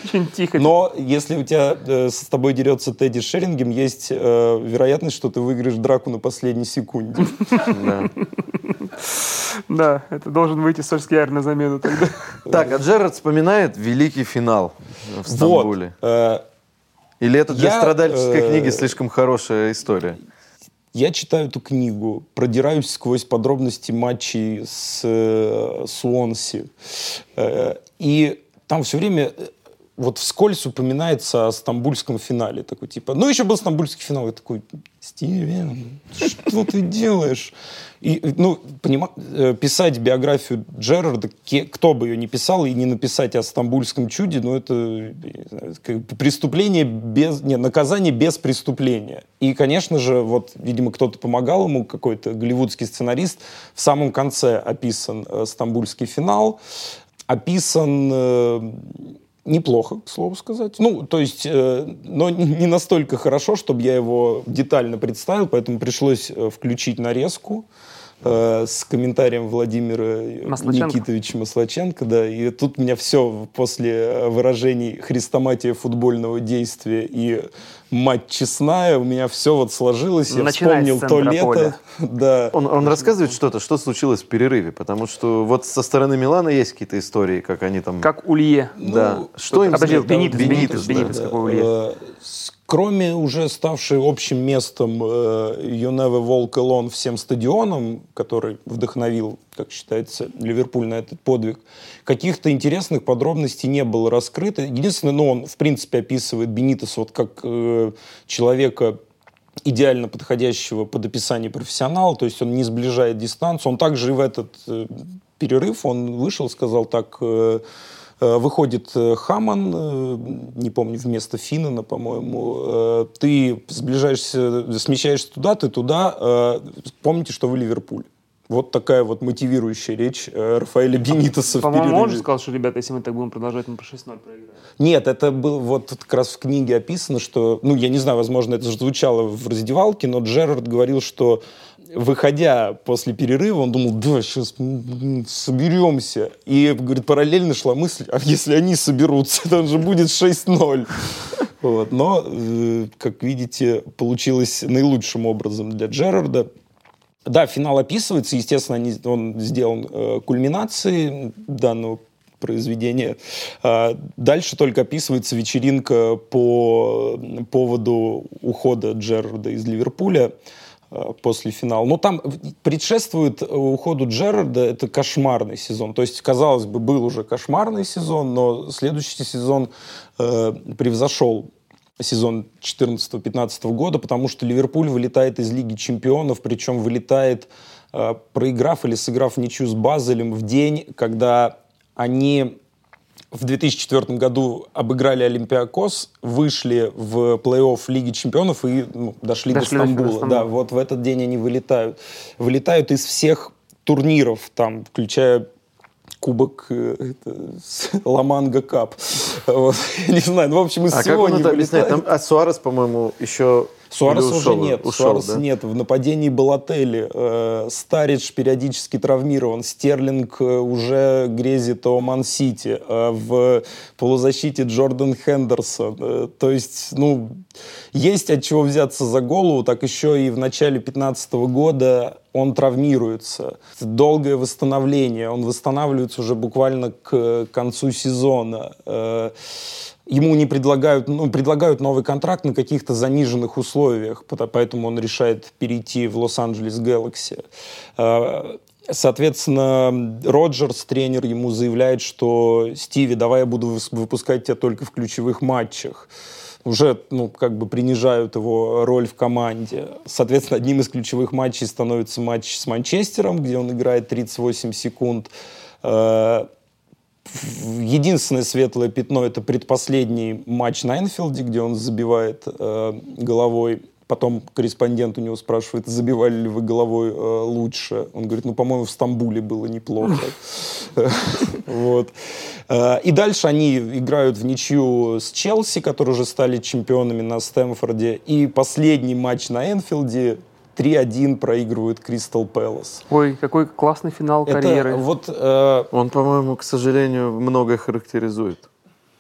Очень тихо. Но если у тебя э, с тобой дерется Тедди Шерингем, есть э, вероятность, что ты выиграешь драку на последней секунде. Да. Да, это должен выйти Сольскияр на замену тогда. Так, а Джерард вспоминает великий финал в Вот. Стамбуле. Э, Или это для Я, страдальческой э, книги слишком хорошая история? Я читаю эту книгу, продираюсь сквозь подробности матчей с э, Суонси. Э, и там все время э, вот вскользь упоминается о стамбульском финале. Такой типа, ну еще был стамбульский финал. Я такой, Стивен, что ты делаешь? И, ну, понима- э, писать биографию Джерарда, кто бы ее не писал, и не написать о стамбульском чуде, ну, это не знаю, преступление без... Нет, наказание без преступления. И, конечно же, вот, видимо, кто-то помогал ему, какой-то голливудский сценарист. В самом конце описан э, стамбульский финал. Описан... э, Неплохо, к слову сказать. Ну, то есть, э, но не настолько хорошо, чтобы я его детально представил, поэтому пришлось э, включить нарезку с комментарием Владимира Маслаченко. Никитовича Маслаченко, да, и тут у меня все после э, выражений хрестоматия футбольного действия и мать честная, у меня все вот сложилось, я Начиная вспомнил то лето, поля. да. Он, он рассказывает что-то, что случилось в перерыве, потому что вот со стороны Милана есть какие-то истории, как они там... Как Улье. Да. Ну, что им... подожди, с- Бенитес, Бенитес, да. Бенитес. какой Улье? Кроме уже ставшей общим местом You Never Walk Alone всем стадионам, который вдохновил, как считается, Ливерпуль на этот подвиг, каких-то интересных подробностей не было раскрыто. Единственное, ну, он, в принципе, описывает Бенитес вот как э, человека, идеально подходящего под описание профессионала, то есть он не сближает дистанцию. Он также и в этот э, перерыв, он вышел, сказал так, э, выходит э, Хаман, э, не помню, вместо Финнана, по-моему, э, ты сближаешься, смещаешься туда, ты туда, э, помните, что вы Ливерпуль. Вот такая вот мотивирующая речь э, Рафаэля Бенитоса в По-моему, он же сказал, что, ребята, если мы так будем продолжать, мы по 6-0 проиграем. Нет, это был вот как раз в книге описано, что, ну, я не знаю, возможно, это же звучало в раздевалке, но Джерард говорил, что выходя после перерыва, он думал, да, сейчас соберемся. И, говорит, параллельно шла мысль, а если они соберутся, то же будет 6-0. Вот. Но, э, как видите, получилось наилучшим образом для Джерарда. Да, финал описывается, естественно, он сделан э, кульминацией данного произведения. А, Дальше только описывается вечеринка по поводу ухода Джерарда из Ливерпуля э, после финала. Но там предшествует уходу Джерарда это кошмарный сезон. То есть, казалось бы, был уже кошмарный сезон, но следующий сезон э, превзошел сезон 14-15 года, потому что Ливерпуль вылетает из Лиги чемпионов, причем вылетает, э, проиграв или сыграв ничью с Базелем в день, когда они в 2004 году обыграли Олимпиакос, вышли в плей-офф Лиги чемпионов и ну, дошли, Дошли до. Стамбула. Да, вот в этот день они вылетают. Вылетают из всех турниров, там, включая кубок э, это, Ламанга Кап. Вот. Я не знаю, ну, в общем, из А как всего он они это объясняет? Там, а Суарес, по-моему, еще... Суареса или уже ушел? нет. Ушел, Суареса да? нет. В нападении Балотелли. Э, Старидж периодически травмирован. Стерлинг э, уже грезит о Ман-Сити. Э, в полузащите Джордан Хендерсон. Э, то есть, ну, есть от чего взяться за голову. Так еще и в начале 2015 года он травмируется. Долгое восстановление. Он восстанавливается уже буквально к концу сезона. Э, ему не предлагают, ну, предлагают новый контракт на каких-то заниженных условиях, поэтому он решает перейти в Лос-Анджелес Galaxy. Э, Соответственно, Роджерс, тренер, ему заявляет, что Стиви, давай я буду выпускать тебя только в ключевых матчах. Уже, ну, как бы принижают его роль в команде. Соответственно, одним из ключевых матчей становится матч с Манчестером, где он играет 38 секунд. Э, Единственное светлое пятно это предпоследний матч на Энфилде, где он забивает э, головой. Потом корреспондент у него спрашивает, забивали ли вы головой э, лучше. Он говорит, ну, по-моему, в Стамбуле было неплохо. Э, И дальше они играют в ничью с Челси, которые уже стали чемпионами на Стэмфорде. И последний матч на Энфилде 3-1 проигрывают Кристал Пэлас. Ой, какой классный финал карьеры. Это вот э, Он, по-моему, к сожалению, многое характеризует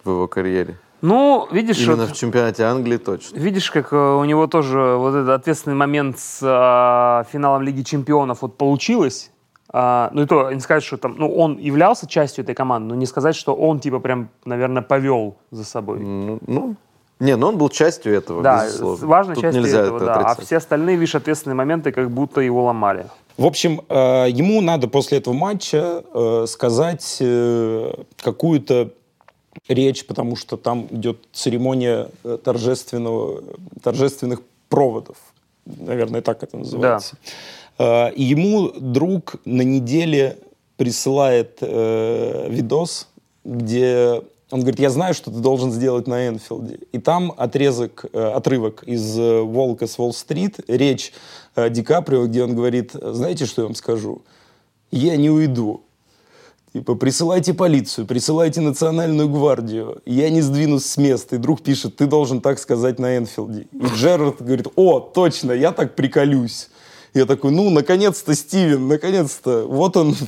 в его карьере. Ну, видишь, Именно вот- в чемпионате Англии точно. Видишь, как э, у него тоже вот этот ответственный момент с э, финалом Лиги Чемпионов вот получилось. А, ну и то, не сказать, что там, ну, он являлся частью этой команды, но не сказать, что он, типа, прям, наверное, повел за собой. Ну, ну, не, но он был частью этого, да, безусловно. важной Тут частью нельзя этого, это да. А отрицать. все остальные, видишь, ответственные моменты, как будто его ломали. В общем, э, ему надо после этого матча э, сказать э, какую-то речь, потому что там идет церемония торжественного, торжественных проводов. Наверное, так это называется. И ему друг на неделе присылает видос, где он говорит, я знаю, что ты должен сделать на Энфилде. И там отрезок, э, отрывок из э, «Волка с Уолл-стрит», речь э, Ди Каприо, где он говорит, знаете, что я вам скажу? Я не уйду. Типа, присылайте полицию, присылайте национальную гвардию. Я не сдвинусь с места. И друг пишет, ты должен так сказать на Энфилде. И Джерард говорит, о, точно, я так приколюсь. Я такой, ну, наконец-то, Стивен, наконец-то. Вот он, в,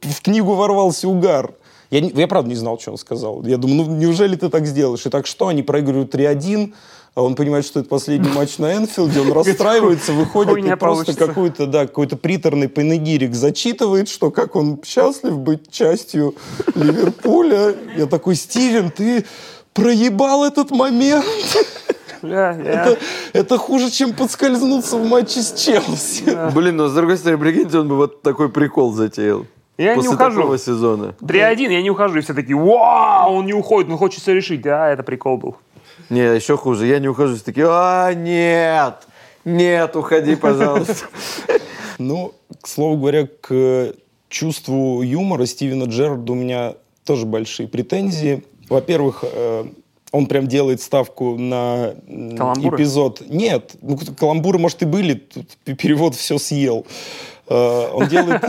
в книгу ворвался угар. Я, я правда не знал, что он сказал. Я думаю, ну, неужели ты так сделаешь? И так что, они проигрывают 3-1, а он понимает, что это последний матч на Энфилде, он расстраивается, выходит и просто какой-то, да, какой-то приторный панегирик зачитывает, что как он счастлив быть частью Ливерпуля. Я такой, Стивен, ты проебал этот момент. Бля, я- Это, это хуже, чем подскользнуться в матче с Челси. Блин, но с другой стороны, прикиньте, он бы вот такой прикол затеял. Я не После ухожу. такого сезона. 3-1, я не ухожу. И все такие, вау, он не уходит, он хочет все решить. А, это прикол был. Не, еще хуже. Я не ухожу, все такие, а, нет, Нет, уходи, пожалуйста. Ну, к слову говоря, к чувству юмора Стивена Джерарда у меня тоже большие претензии. Во-первых, э, он прям делает ставку на Каламбуры? эпизод. Нет, ну, каламбуры, может, и были, тут перевод все съел. Э, Он делает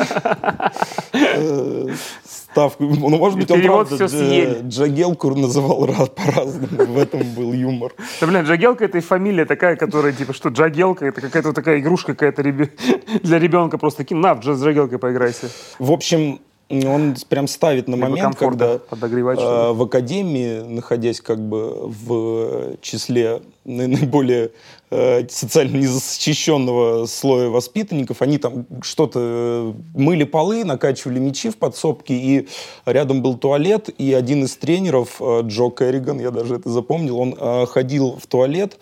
э, ставку. Ну, может быть, он правда. Джагелку называл раз по-разному. В этом был юмор. Да, блин, Джагелка это и фамилия такая, которая, типа, что Джагелка, это какая-то такая игрушка какая-то для ребенка просто на, в Дж- с Джагелкой поиграйся. В общем, он прям ставит на Либо момент, когда э, в академии, находясь как бы в числе на- наиболее э, социально незащищенного слоя воспитанников, они там что-то э, мыли полы, накачивали мячи в подсобке, и рядом был туалет, и один из тренеров, э, Джо Керриган, я даже это запомнил, он э, ходил в туалет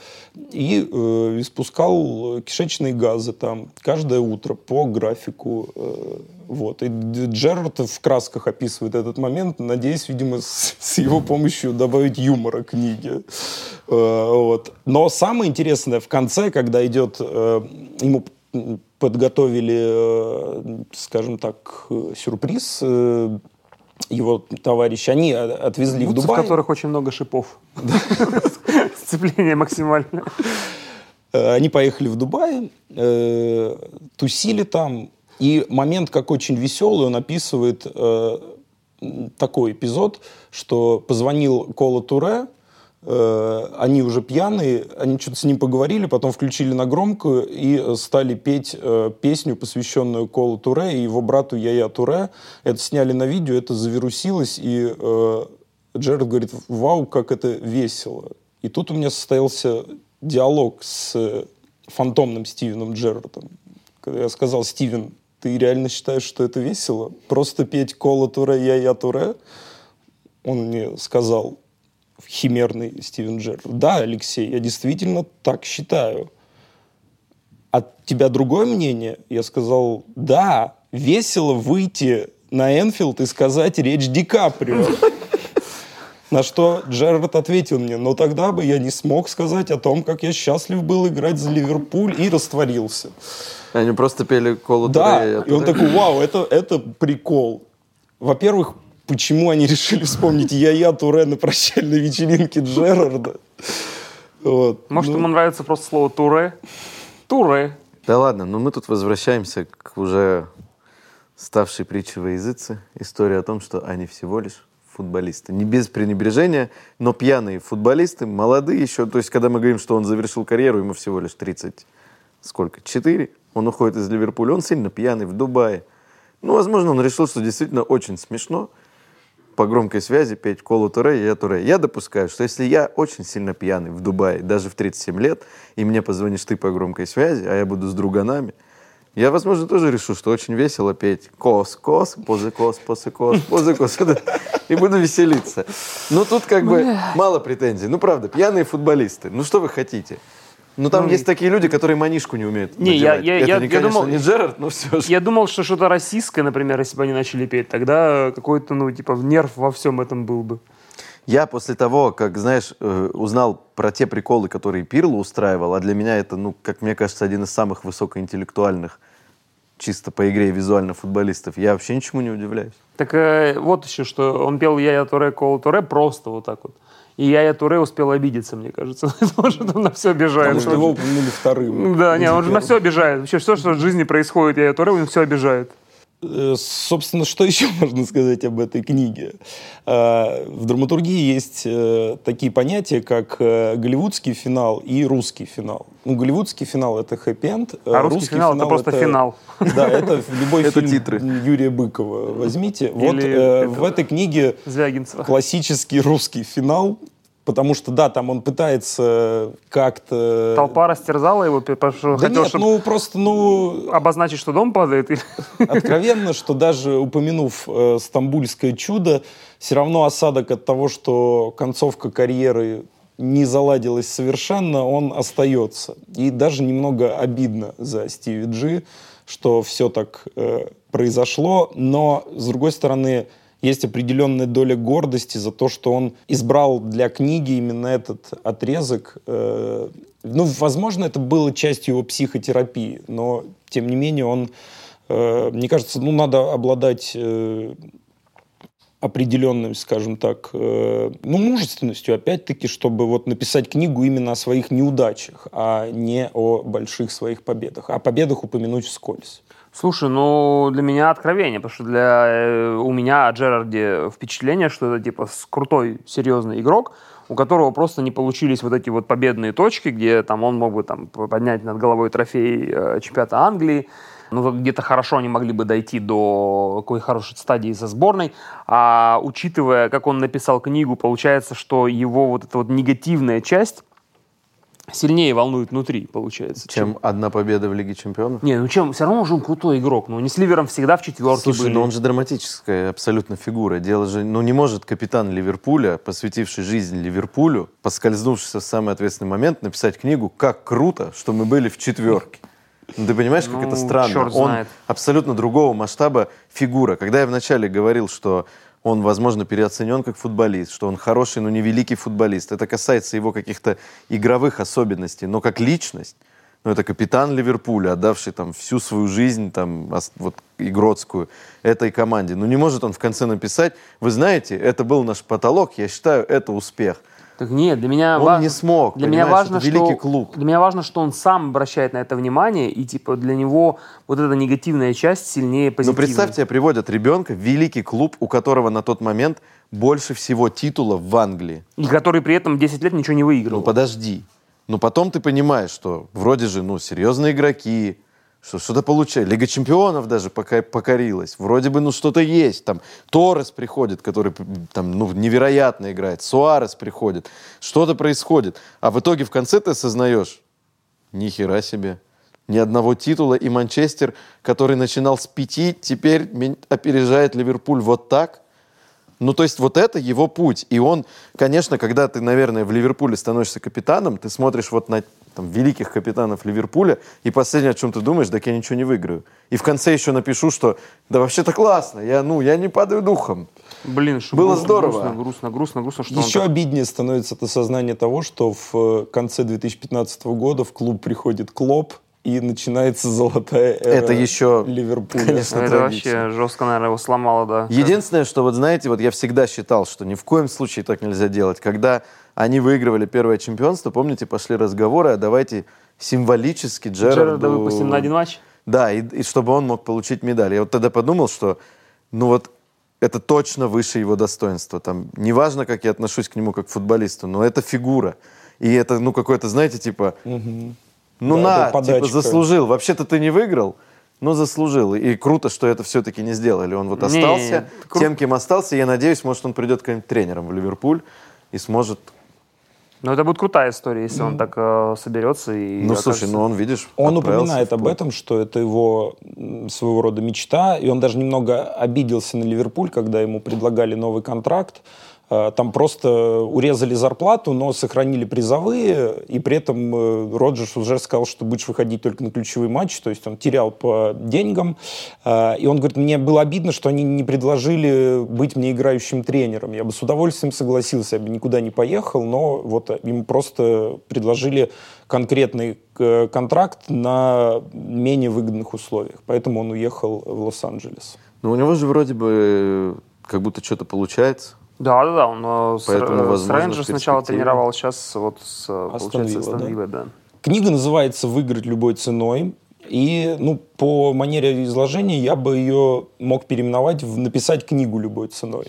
и э, испускал кишечные газы там каждое утро по графику. э, вот. И Джерард в красках описывает этот момент, надеюсь, видимо, с, с его помощью добавить юмора книге. Э, вот. Но самое интересное в конце, когда идет, э, ему подготовили, э, скажем так, сюрприз, его товарищи, они отвезли в Бутсы, в Дубай. которых очень много шипов. Сцепление максимальное. Они поехали в Дубай, тусили там. И момент, как очень веселый, он описывает э, такой эпизод, что позвонил Кола Туре, э, они уже пьяные, они что-то с ним поговорили, потом включили на громкую и э, стали петь э, песню, посвященную Колу Туре и его брату Яя Туре. Это сняли на видео, это завирусилось, и э, Джеред говорит, вау, как это весело. И тут у меня состоялся диалог с э, фантомным Стивеном Джерардом. Когда я сказал, Стивен, ты реально считаешь, что это весело? Просто петь Кола Туре, я, я Туре? Он мне сказал, химерный Стивен Джерард, да, Алексей, я действительно так считаю. От тебя другое мнение? Я сказал, да, весело выйти на Энфилд и сказать речь Ди Каприо. На что Джерард ответил мне, но тогда бы я не смог сказать о том, как я счастлив был играть за Ливерпуль и растворился. Они просто пели колу Да, Туре, и он такой, вау, это, это прикол. Во-первых, почему они решили вспомнить Я-Я Туре на прощальной вечеринке Джерарда? Вот. Может, Ну, ему нравится просто слово «туре»? Туре. Да ладно, но мы тут возвращаемся к уже ставшей притчей во языце. История о том, что они всего лишь футболисты. Не без пренебрежения, но пьяные футболисты, молодые еще. То есть, когда мы говорим, что он завершил карьеру, ему всего лишь 30, сколько, 4. Он уходит из Ливерпуля, он сильно пьяный в Дубае. Ну, возможно, он решил, что действительно очень смешно по громкой связи петь Колу Туре я Туре. Я допускаю, что если я очень сильно пьяный в Дубае, даже в 37 лет, и мне позвонишь ты по громкой связи, а я буду с друганами, я, возможно, тоже решу, что очень весело петь кос, кос, позы кос, позы кос, позы кос, и буду веселиться. Но тут как бы мало претензий. Ну, правда, пьяные футболисты. Ну, что вы хотите? Ну, там Ну, есть такие люди, которые манишку не умеют Не, я- надевать. я- Это я- не, я конечно, думал- не Джерард, но все же. Я думал, что что-то российское, например, если бы они начали петь, тогда какой-то, ну, типа, нерв во всем этом был бы. Я после того, как, знаешь, э, узнал про те приколы, которые Пирло устраивал, а для меня это, ну, как мне кажется, один из самых высокоинтеллектуальных чисто по игре визуально футболистов, я вообще ничему не удивляюсь. Так э, вот еще, что он пел «Я-я Туре, Кола Туре» просто вот так вот. И «Я-я Туре» успел обидеться, мне кажется. Может, он на все обижает. Потому что его упомянули вторым. Да, не, он же на все обижает. Вообще, все, что в жизни происходит, «Я-я Туре», он все обижает. Э, Собственно, что еще можно сказать об этой книге? Э, В драматургии есть э, такие понятия, как э, голливудский финал и русский финал. Ну, голливудский финал — это хэппи-энд. э, А русский финал — это просто финал. Да, это любой Это фильм титры. Юрия Быкова возьмите. Вот Или э, это- в этой книге Звягинцева. классический русский финал, потому что, да, там он пытается как-то... Толпа растерзала его, потому что Да хотел, нет, чтобы ну просто, ну, обозначить, что дом падает. Откровенно, что даже упомянув э, «Стамбульское чудо», все равно осадок от того, что концовка карьеры не заладилась совершенно, он остается. И даже немного обидно за Стиви Джи, что все так э, произошло. Но, с другой стороны, есть определенная доля гордости за то, что он избрал для книги именно этот отрезок. Э, ну, возможно, это было частью его психотерапии, но, тем не менее, он, э, мне кажется, ну, надо обладать э, определенным, скажем так, ну, мужественностью, опять-таки, чтобы вот написать книгу именно о своих неудачах, а не о больших своих победах. О победах упомянуть вскользь. Слушай, ну для меня откровение, потому что для э, у меня о Джерарде впечатление, что это типа крутой, серьезный игрок, у которого просто не получились вот эти вот победные точки, где там он мог бы там поднять над головой трофей э, чемпионата Англии, ну, где-то хорошо они могли бы дойти до какой хорошей стадии со сборной. А учитывая, как он написал книгу, получается, что его вот эта вот негативная часть, сильнее волнует внутри, получается. Чем, чем одна победа в Лиге Чемпионов? Не, ну чем, все равно же он крутой игрок. Ну, не с Ливером всегда в четверке Слушай, были. ну он же драматическая абсолютно фигура. Дело же, ну не может капитан Ливерпуля, посвятивший жизнь Ливерпулю, поскользнувшись в самый ответственный момент, написать книгу «Как круто, что мы были в четверке». Ну, ты понимаешь, как Ну, это странно? Он абсолютно другого масштаба фигура. Когда я вначале говорил, что он, возможно, переоценен как футболист, что он хороший, но не великий футболист. Это касается его каких-то игровых особенностей, но как личность, ну, это капитан Ливерпуля, отдавший там всю свою жизнь, там, вот, игротскую этой команде. Ну, не может он в конце написать, вы знаете, это был наш потолок, я считаю, это успех. Так нет, для меня Он важно, не смог, Для меня важно, это великий что клуб. для меня важно, что он сам обращает на это внимание и типа для него вот эта негативная часть сильнее Но позитивной. Ну, представь, тебе приводят ребенка в великий клуб, у которого на тот момент больше всего титулов в Англии. и который при этом 10 лет ничего не выиграл. Ну подожди. Но потом ты понимаешь, что вроде же, ну, серьезные игроки, что что-то получает. Лига чемпионов даже пока покорилась. Вроде бы, ну, что-то есть. Там Торрес приходит, который там, ну, невероятно играет. Суарес приходит. Что-то происходит. А в итоге в конце ты осознаешь, ни хера себе. Ни одного титула. И Манчестер, который начинал с пяти, теперь опережает Ливерпуль вот так. Ну, то есть вот это его путь. И он, конечно, когда ты, наверное, в Ливерпуле становишься капитаном, ты смотришь вот на там, великих капитанов Ливерпуля, и последнее, о чем ты думаешь, так я ничего не выиграю. И в конце еще напишу, что да вообще-то классно, я, ну, я не падаю духом. Блин, что Было грустно, здорово. Грустно, грустно, грустно, грустно, что Еще так- обиднее становится это сознание того, что в э, конце 2015 года в клуб приходит Клоп, и начинается золотая эра Это еще, Ливерпуля. конечно, Это трагично. вообще жестко, наверное, его сломало, да. Единственное, что вот знаете, вот я всегда считал, что ни в коем случае так нельзя делать. Когда они выигрывали первое чемпионство, помните, пошли разговоры, а давайте символически Джерарду... Джерарда выпустим на один матч. Да, и, и чтобы он мог получить медаль. Я вот тогда подумал, что, ну вот, это точно выше его достоинства. Там, неважно, как я отношусь к нему как к футболисту, но это фигура. И это, ну, какой-то, знаете, типа, ну Да, на, типа, заслужил. Вообще-то ты не выиграл, но заслужил. И круто, что это все-таки не сделали. Он вот Не, остался кру- тем, кем остался. Я надеюсь, может, он придет каким-нибудь тренером в Ливерпуль и сможет... Но это будет крутая история, если он так э, соберется и ну, слушай, окажется- ну он, видишь, Он упоминает об этом, что это его своего рода мечта, и он даже немного обиделся на Ливерпуль, когда ему предлагали новый контракт. Э, Там просто урезали зарплату, но сохранили призовые, и при этом э, Роджерс уже сказал, что будешь выходить только на ключевые матчи, то есть он терял по деньгам. Э, И он говорит, мне было обидно, что они не предложили быть мне играющим тренером. Я бы с удовольствием согласился, я бы никуда не поехал, но вот ему просто предложили конкретный контракт на менее выгодных условиях. Поэтому он уехал в Лос-Анджелес. Ну, у него же вроде бы как будто что-то получается. Да, да, да. Он э, с, Поэтому, э, с возможно, Рейнджерс сначала тренировал, сейчас вот с, э, Вилла, Астон да? Да. Книга называется «Выиграть любой ценой». И ну, по манере изложения я бы ее мог переименовать в «Написать книгу любой ценой».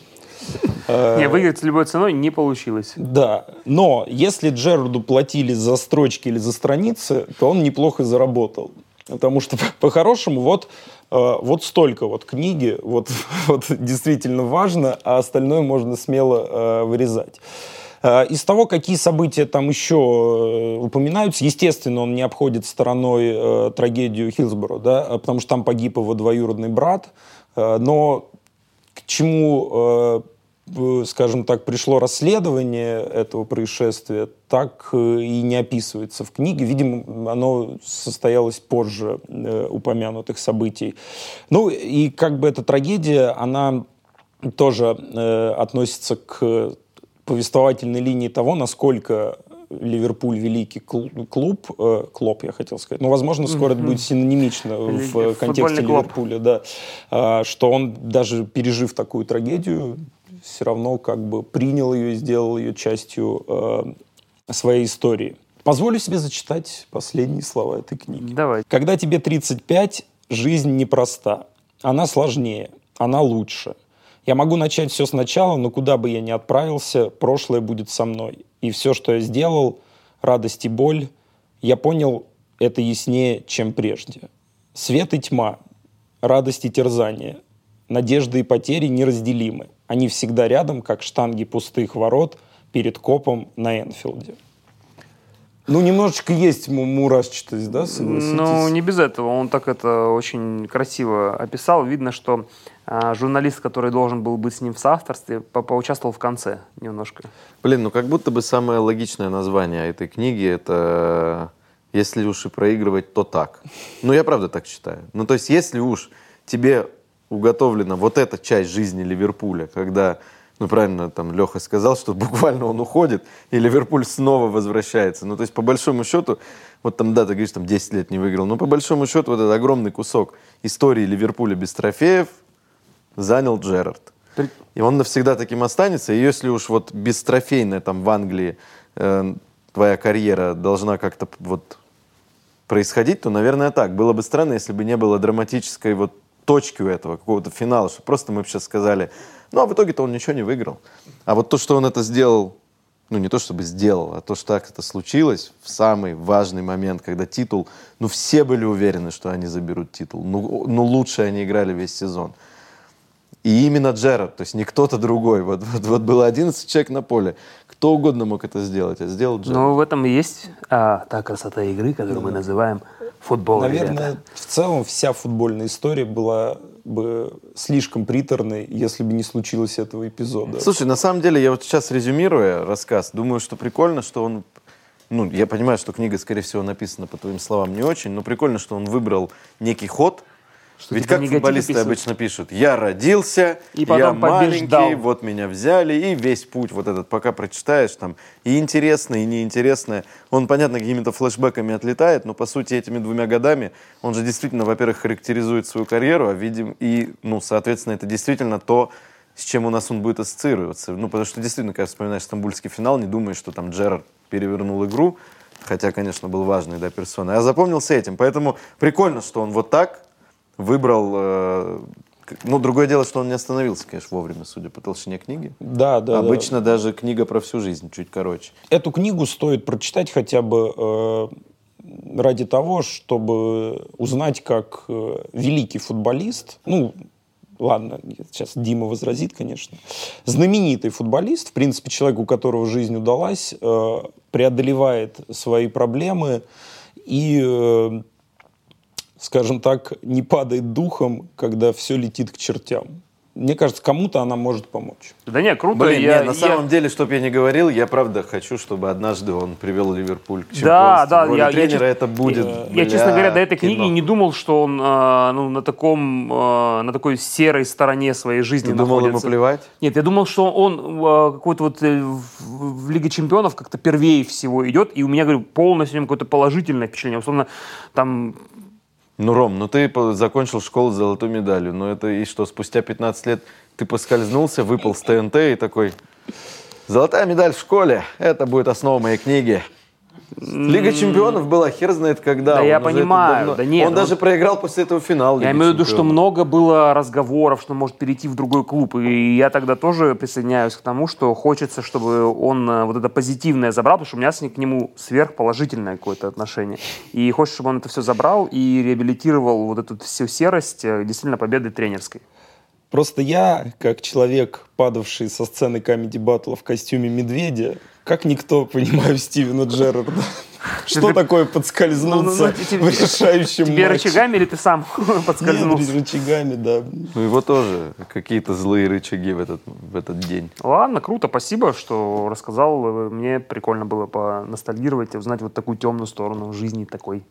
Э, Не, выиграть с любой ценой не получилось. Да, но если Джерарду платили за строчки или за страницы, то он неплохо заработал. Потому что по-хорошему вот, э, вот столько вот книги, вот, вот действительно важно, а остальное можно смело э, вырезать. Э, Из того, какие события там еще э, упоминаются, естественно, он не обходит стороной э, трагедию Хилсборо, да, э, потому что там погиб его двоюродный брат, Э, но к чему, э, э, скажем так, пришло расследование этого происшествия, так э, и не описывается в книге. Видимо, оно состоялось позже э, упомянутых событий. Ну и как бы эта трагедия, она тоже э, относится к повествовательной линии того, насколько Ливерпуль великий клуб, клуб э, Клоп, я хотел сказать. Но, возможно, скоро это будет синонимично в Великий контексте клуб. Ливерпуля, да. А, что он, даже пережив такую трагедию, все равно как бы принял ее и сделал ее частью э, своей истории. Позволю себе зачитать последние слова этой книги. Давай. Когда тебе 35, жизнь непроста. Она сложнее, она лучше. Я могу начать все сначала, но куда бы я ни отправился, прошлое будет со мной. И все, что я сделал, радость и боль, я понял это яснее, чем прежде. Свет и тьма, радость и терзание, надежды и потери неразделимы. Они всегда рядом, как штанги пустых ворот перед копом на Энфилде. Ну, немножечко есть му- мурашчатость, да, согласитесь? Ну, не без этого. Он так это очень красиво описал. Видно, что а, журналист, который должен был быть с ним в соавторстве, по- поучаствовал в конце немножко. Блин, ну как будто бы самое логичное название этой книги это «Если уж и проигрывать, то так». Ну, я правда так считаю. Ну, то есть, если уж тебе уготовлена вот эта часть жизни Ливерпуля, когда, ну, правильно там Леха сказал, что буквально он уходит, и Ливерпуль снова возвращается. Ну, то есть, по большому счету, вот там, да, ты говоришь, там 10 лет не выиграл, но по большому счету вот этот огромный кусок истории Ливерпуля без трофеев занял Джерард. И он навсегда таким останется. И если уж вот бестрофейная там в Англии э, твоя карьера должна как-то вот происходить, то, наверное, так. Было бы странно, если бы не было драматической вот точки у этого, какого-то финала, что просто мы бы сейчас сказали, ну, а в итоге-то он ничего не выиграл. А вот то, что он это сделал, ну, не то чтобы сделал, а то, что так это случилось в самый важный момент, когда титул, ну, все были уверены, что они заберут титул. Ну, ну лучше они играли весь сезон. И именно Джерард, то есть не кто-то другой. Вот, вот, вот было 11 человек на поле. Кто угодно мог это сделать, а сделал Джерард. Но в этом и есть а, та красота игры, которую мы называем футбол. Наверное, ребята. в целом вся футбольная история была бы слишком приторной, если бы не случилось этого эпизода. Слушай, на самом деле, я вот сейчас резюмируя рассказ, думаю, что прикольно, что он... Ну, я понимаю, что книга, скорее всего, написана, по твоим словам, не очень, но прикольно, что он выбрал некий ход. Ведь типа как футболисты описывают. обычно пишут, я родился, И я побеждал. маленький, вот меня взяли, и весь путь вот этот, пока прочитаешь, там, и интересное, и неинтересное. Он, понятно, какими-то флешбеками отлетает, но, по сути, этими двумя годами он же действительно, во-первых, характеризует свою карьеру, а, видим, и, ну, соответственно, это действительно то, с чем у нас он будет ассоциироваться. Ну, потому что действительно, когда вспоминаешь стамбульский финал, не думаешь, что там Джерард перевернул игру, хотя, конечно, был важный, да, персоной. А запомнился этим. Поэтому прикольно, что он вот так выбрал... э, ну, другое дело, что он не остановился, конечно, вовремя, судя по толщине книги. Да, да, да. Обычно даже книга про всю жизнь чуть короче. Эту книгу стоит прочитать хотя бы э, ради того, чтобы узнать, как э, великий футболист, ну, ладно, сейчас Дима возразит, конечно, знаменитый футболист, в принципе, человек, у которого жизнь удалась, э, преодолевает свои проблемы и, э, скажем так, не падает духом, когда все летит к чертям. Мне кажется, кому-то она может помочь. Да не, круто. Блин, я, не, на я- самом деле, чтобы я не говорил, я правда хочу, чтобы однажды он привел Ливерпуль к чемпионству. Да, да, В я- я тренера честно- это будет. Я, бля, честно говоря, до этой книги кино. не думал, что он э, ну, на таком, э, на такой серой стороне своей жизни Ты думал, ему находится. плевать? Нет, я думал, что он э, какой-то вот э, в, в Лиге Чемпионов как-то первее всего идет, и у меня, говорю, полностью какое-то положительное впечатление. Условно, там Ну, Ром, ну ты закончил школу с золотой медалью. Ну это и что, спустя 15 лет ты поскользнулся, выпал с ТНТ и такой... Золотая медаль в школе, это будет основа моей книги. Лига чемпионов была, хер знает когда. Да он я понимаю, давно- да нет, Он он- даже проиграл после этого финал Я Лиги имею в виду, что много было разговоров, что он может перейти в другой клуб. И я тогда тоже присоединяюсь к тому, что хочется, чтобы он э, вот это позитивное забрал, потому что у меня с ним к нему сверхположительное какое-то отношение. И хочется, чтобы он это все забрал и реабилитировал вот эту всю серость э, действительно победой тренерской. Просто я, как человек, падавший со сцены комедий батла в костюме медведя, как никто понимаю Стивена Джерарда. Что такое Ну, ну, подскользнуться ну, тебе- в решающем Тебе рычагами или ты сам подскользнулся? рычагами, да. Ну его тоже какие-то злые рычаги в этот, в этот день. Ладно, круто, спасибо, что рассказал. Мне прикольно было поностальгировать и узнать вот такую темную сторону жизни такой.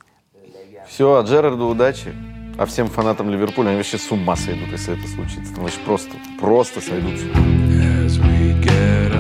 Все, а Джерарду удачи. А всем фанатам Ливерпуля, они вообще с ума сойдут, если это случится. Там вообще просто, просто сойдут с ума. As we get